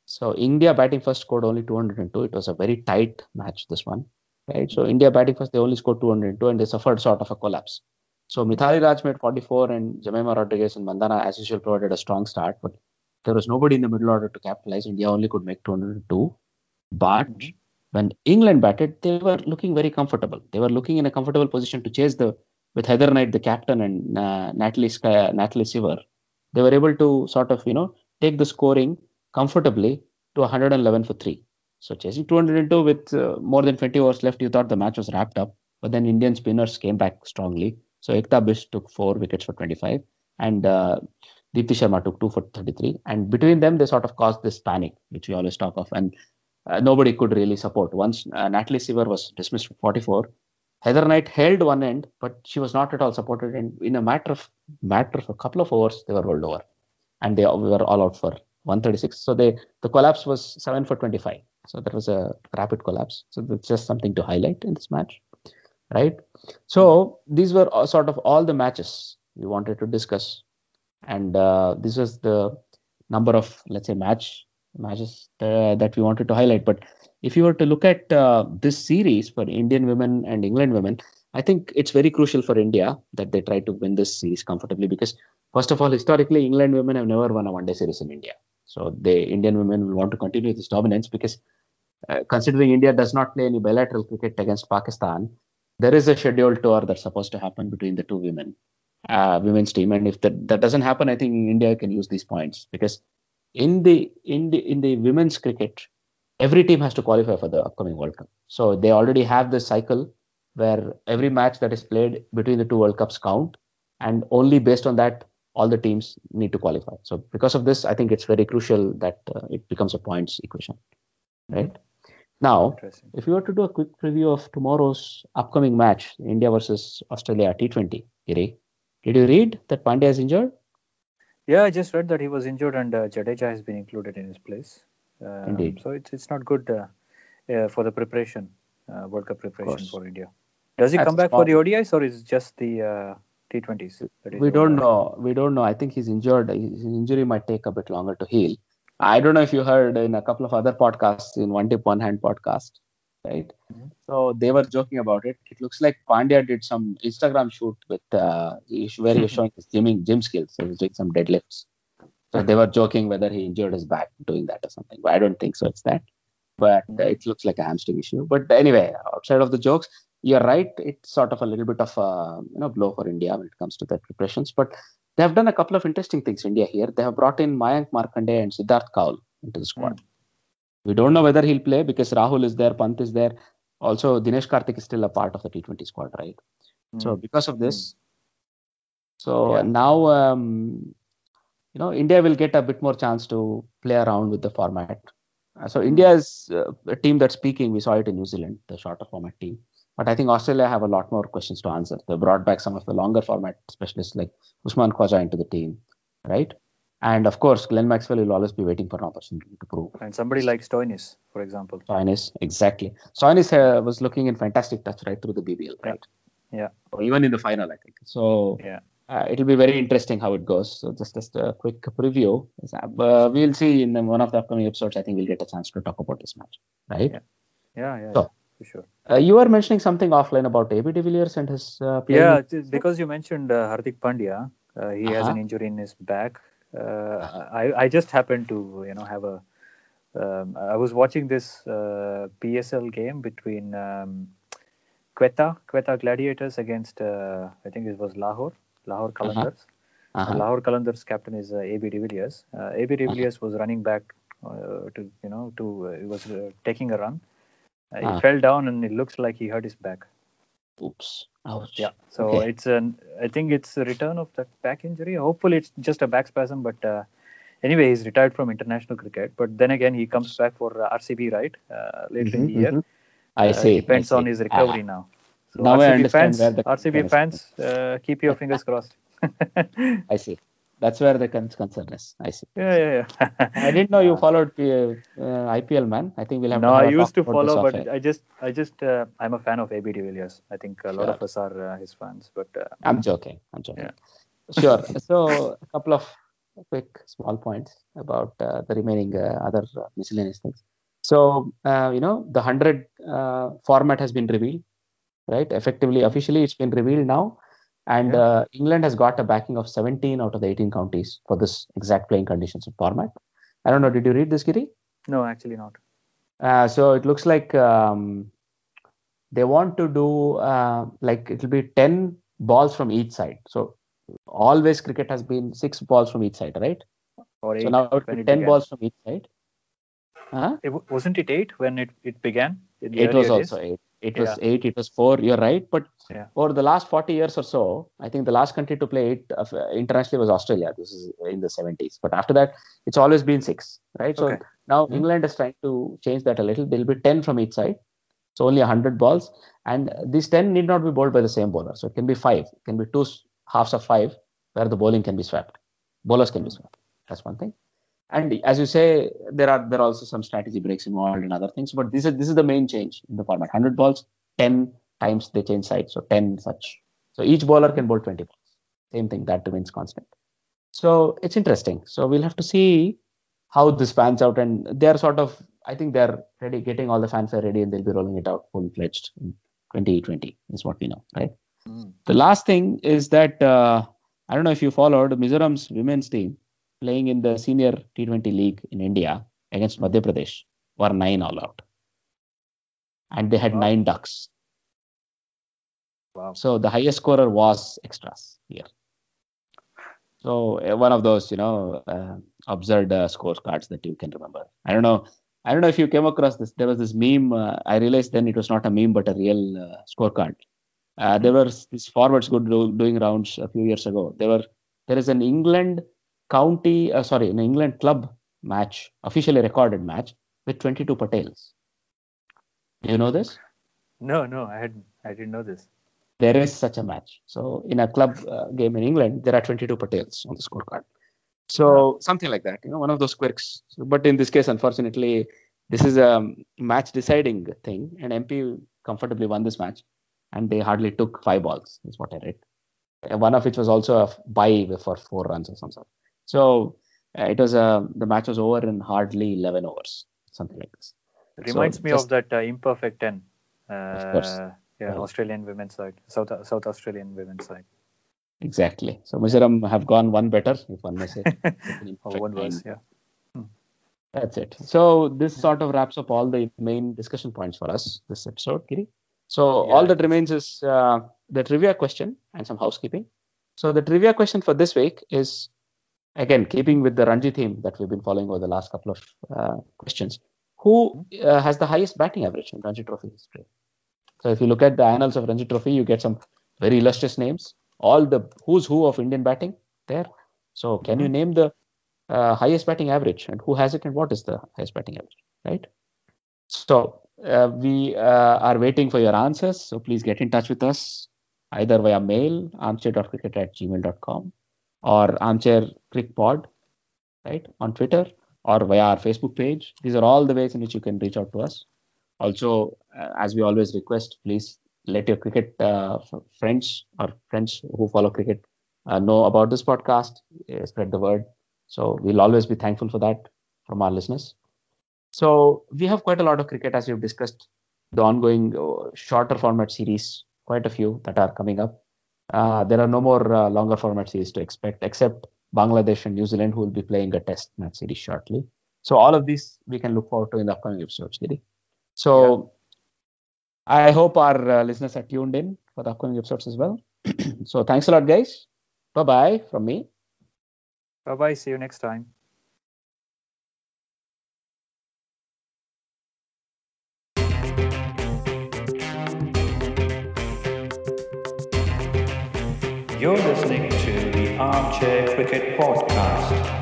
so India batting first scored only 202. It was a very tight match, this one, right? So India batting first, they only scored 202 and they suffered sort of a collapse. So Mithali Raj made 44 and Jemimah Rodrigues and Mandhana, as usual, provided a strong start, but there was nobody in the middle order to capitalize. India only could make 202. But when England batted, they were looking very comfortable. They were looking in a comfortable position to chase the with Heather Knight, the captain, and uh, Natalie Sky, Natalie Sciver. They were able to sort of you know take the scoring comfortably to 111 for three. So chasing 202 with uh, more than 20 overs left, you thought the match was wrapped up. But then Indian spinners came back strongly. So Ekta Bisht took four wickets for 25, and uh, Deepti Sharma took two for 33. And between them, they sort of caused this panic, which we always talk of. And uh, nobody could really support. Once uh, Natalie Sciver was dismissed for 44, Heather Knight held one end, but she was not at all supported. And in a matter of matter of a couple of hours, they were rolled over, and they were all out for 136. So they the collapse was seven for 25. So that was a rapid collapse. So that's just something to highlight in this match, right? So these were sort of all the matches we wanted to discuss, and uh, this was the number of let's say match matches uh, that we wanted to highlight. But if you were to look at uh, this series for Indian women and England women, I think it's very crucial for India that they try to win this series comfortably because, first of all, historically, England women have never won a one day series in India. So the Indian women will want to continue this dominance because, uh, considering India does not play any bilateral cricket against Pakistan, there is a scheduled tour that's supposed to happen between the two women, uh, women's team. And if that, that doesn't happen, I think India can use these points because in the in the in the women's cricket, every team has to qualify for the upcoming World Cup. So they already have this cycle where every match that is played between the two World Cups count, and only based on that, all the teams need to qualify. So because of this, I think it's very crucial that uh, it becomes a points equation, right? Now, if you were to do a quick preview of tomorrow's upcoming match, India versus Australia T20, Giri, did you read that Pandya is injured? Yeah, I just read that he was injured and uh, Jadeja has been included in his place. Um, Indeed. So it's it's not good uh, uh, for the preparation, uh, World Cup preparation for India. Does he come back for the ODIs or is it just the uh, T20s? We don't know. We don't know. I think he's injured. His injury might take a bit longer to heal. I don't know if you heard in a couple of other podcasts, in One Tip One Hand podcast, right? Mm-hmm. So they were joking about it. It looks like Pandya did some Instagram shoot with uh, where he was showing his gym gym skills. So he was doing some deadlifts. So they were joking whether he injured his back doing that or something. But I don't think so. It's that. But uh, it looks like a hamstring issue. But anyway, outside of the jokes, you're right. It's sort of a little bit of a you know blow for India when it comes to their preparations. But they have done a couple of interesting things. India here. They have brought in Mayank Markande and Siddharth Kaul into the squad. Mm. We don't know whether he'll play because Rahul is there, Pant is there. Also, Dinesh Karthik is still a part of the T20 squad, right? Mm. So because of this, mm. so yeah. now um, you know India will get a bit more chance to play around with the format. So India is uh, a team that's speaking. We saw it in New Zealand, the shorter format team. But I think Australia have a lot more questions to answer. They brought back some of the longer format specialists like Usman Khawaja into the team, right? And of course, Glenn Maxwell will always be waiting for an opportunity to prove. And somebody like Stoinis, for example. Stoinis, exactly. Stoinis uh, was looking in fantastic touch right through the BBL, right? Yeah. Or even in the final, I think. So yeah. Uh, it'll be very interesting how it goes. So just just a quick preview. Uh, we'll see in one of the upcoming episodes. I think we'll get a chance to talk about this match, right? Yeah, yeah, yeah, so, yeah for sure. Uh, you were mentioning something offline about AB de Villiers and his uh, Yeah, because you mentioned uh, Hardik Pandya. Uh, he uh-huh. has an injury in his back. Uh, I I just happened to you know have a. Um, I was watching this PSL game between um, Quetta Quetta Gladiators against I think it was Lahore Lahore uh-huh. Uh-huh. Lahore Qalandars captain is uh, AB de Villiers. Uh, AB de uh-huh. Villiers uh-huh. was running back uh, to you know to uh, he was uh, taking a run. He uh-huh. fell down and it looks like he hurt his back. Oops. Ouch. Yeah. So okay. it's an I think it's a return of that back injury. Hopefully it's just a back spasm, but anyway, he's retired from international cricket. But then again, he comes back for RCB, right? later mm-hmm, in the year. Mm-hmm. I see. depends I see. on his recovery now. So now RCB fans, where the RCB fans, uh, keep your fingers crossed. I see. That's where the concern is. I see. Yeah, yeah, yeah. I didn't know you followed uh, IPL, man. I think we'll have no, to. I used to talk about this follow, but. I just, I just, uh, I'm a fan of AB de Villiers. I think a lot Sure. of us are uh, his fans, but uh, I'm joking. I'm joking. Yeah. Sure. So a couple of quick small points about uh, the remaining uh, other uh, miscellaneous things. So uh, you know the hundred uh, format has been revealed, right? Effectively, officially, it's been revealed now, and Yeah. uh, England has got a backing of 17 out of the 18 counties for this exact playing conditions and format. I don't know. Did you read this, Giri? no, actually not. Uh, so it looks like um, they want to do uh, like it'll be 10 balls from each side. So always cricket has been six balls from each side, right? Or eight so now it'll be 10 began. balls from each side. Huh? It, wasn't it eight when it, it began? It was days? also eight. It was Yeah. eight. It was four. You're right. But Yeah. over the last 40 years or so, I think the last country to play it uh, internationally was Australia. This is in the 70s. But after that, it's always been six, right? So Okay. now Mhm. England is trying to change that a little. There'll be 10 from each side. So only 100 balls. And these 10 need not be bowled by the same bowler. So it can be five. It can be two halves of five where the bowling can be swapped, Bowlers can be swapped. That's one thing. And as you say, there are there are also some strategy breaks involved and other things. But this is this is the main change in the format. 100 balls, 10 times they change sides. So 10 such. So each bowler can bowl 20 balls. Same thing, that remains constant. So it's interesting. So we'll have to see how this pans out. And they're sort of, I think they're ready, getting all the fanfare ready, and they'll be rolling it out full fledged in 2020, is what we know, right? Mm. The last thing is that uh, I don't know if you followed Mizoram's women's team playing in the senior T20 league in India against Madhya Pradesh were nine all out. And they had Wow. nine ducks. Wow. So the highest scorer was extras here. So uh, one of those, you know, uh, absurd uh, scorecards that you can remember. I don't know. I don't know if you came across this. There was this meme. Uh, I realized then it was not a meme but a real uh, scorecard. Uh, there were these forwards good do, doing rounds a few years ago. There were there is an England county, uh, sorry, an England club match, officially recorded match with 22 Patels. Do you know this? No, no, I had, I didn't know this. there is such a match. So in a club uh, game in England, there are 22 Patels on the scorecard. So something like that, you know, one of those quirks. So, but in this case, unfortunately, this is a match deciding thing, and MP comfortably won this match, and they hardly took five balls, is what I read. Uh, One of which was also a bye for four runs or some sort. So uh, it was a the match was over in hardly 11 hours, something like this. Reminds me just- of that uh, imperfect ten. Uh, course. Yeah. Australian women's side, South South Australian women's side. Exactly. So Mizoram have gone one better, if one may say. one worse, yeah. That's it. So this sort of wraps up all the main discussion points for us this episode, Giri. So Yeah. all that remains is uh, the trivia question and some housekeeping. So the trivia question for this week is again keeping with the Ranji theme that we've been following over the last couple of uh, questions. Who uh, has the highest batting average in Ranji Trophy history? So if you look at the annals of Ranji Trophy, you get some very illustrious names. All the who's who of Indian batting there. So can you name the uh, highest batting average and who has it and what is the highest batting average, right? So uh, we uh, are waiting for your answers. So please get in touch with us either via mail armchair.cricket at gmail.com or Armchair Crick Pod, right, on Twitter or via our Facebook page. These are all the ways in which you can reach out to us. Also, uh, as we always request, please let your cricket uh, friends or friends who follow cricket uh, know about this podcast, uh, spread the word. So we'll always be thankful for that from our listeners. So we have quite a lot of cricket as we've discussed, the ongoing uh, shorter format series, quite a few that are coming up. Uh, there are no more uh, longer format series to expect, except Bangladesh and New Zealand, who will be playing a test match series shortly. So all of these we can look forward to in the upcoming episodes, Giri. So I hope our uh, listeners are tuned in for the upcoming episodes as well. so thanks a lot, guys. Bye bye from me. Bye bye. See you next time. You're listening to the Armchair Cricket Podcast.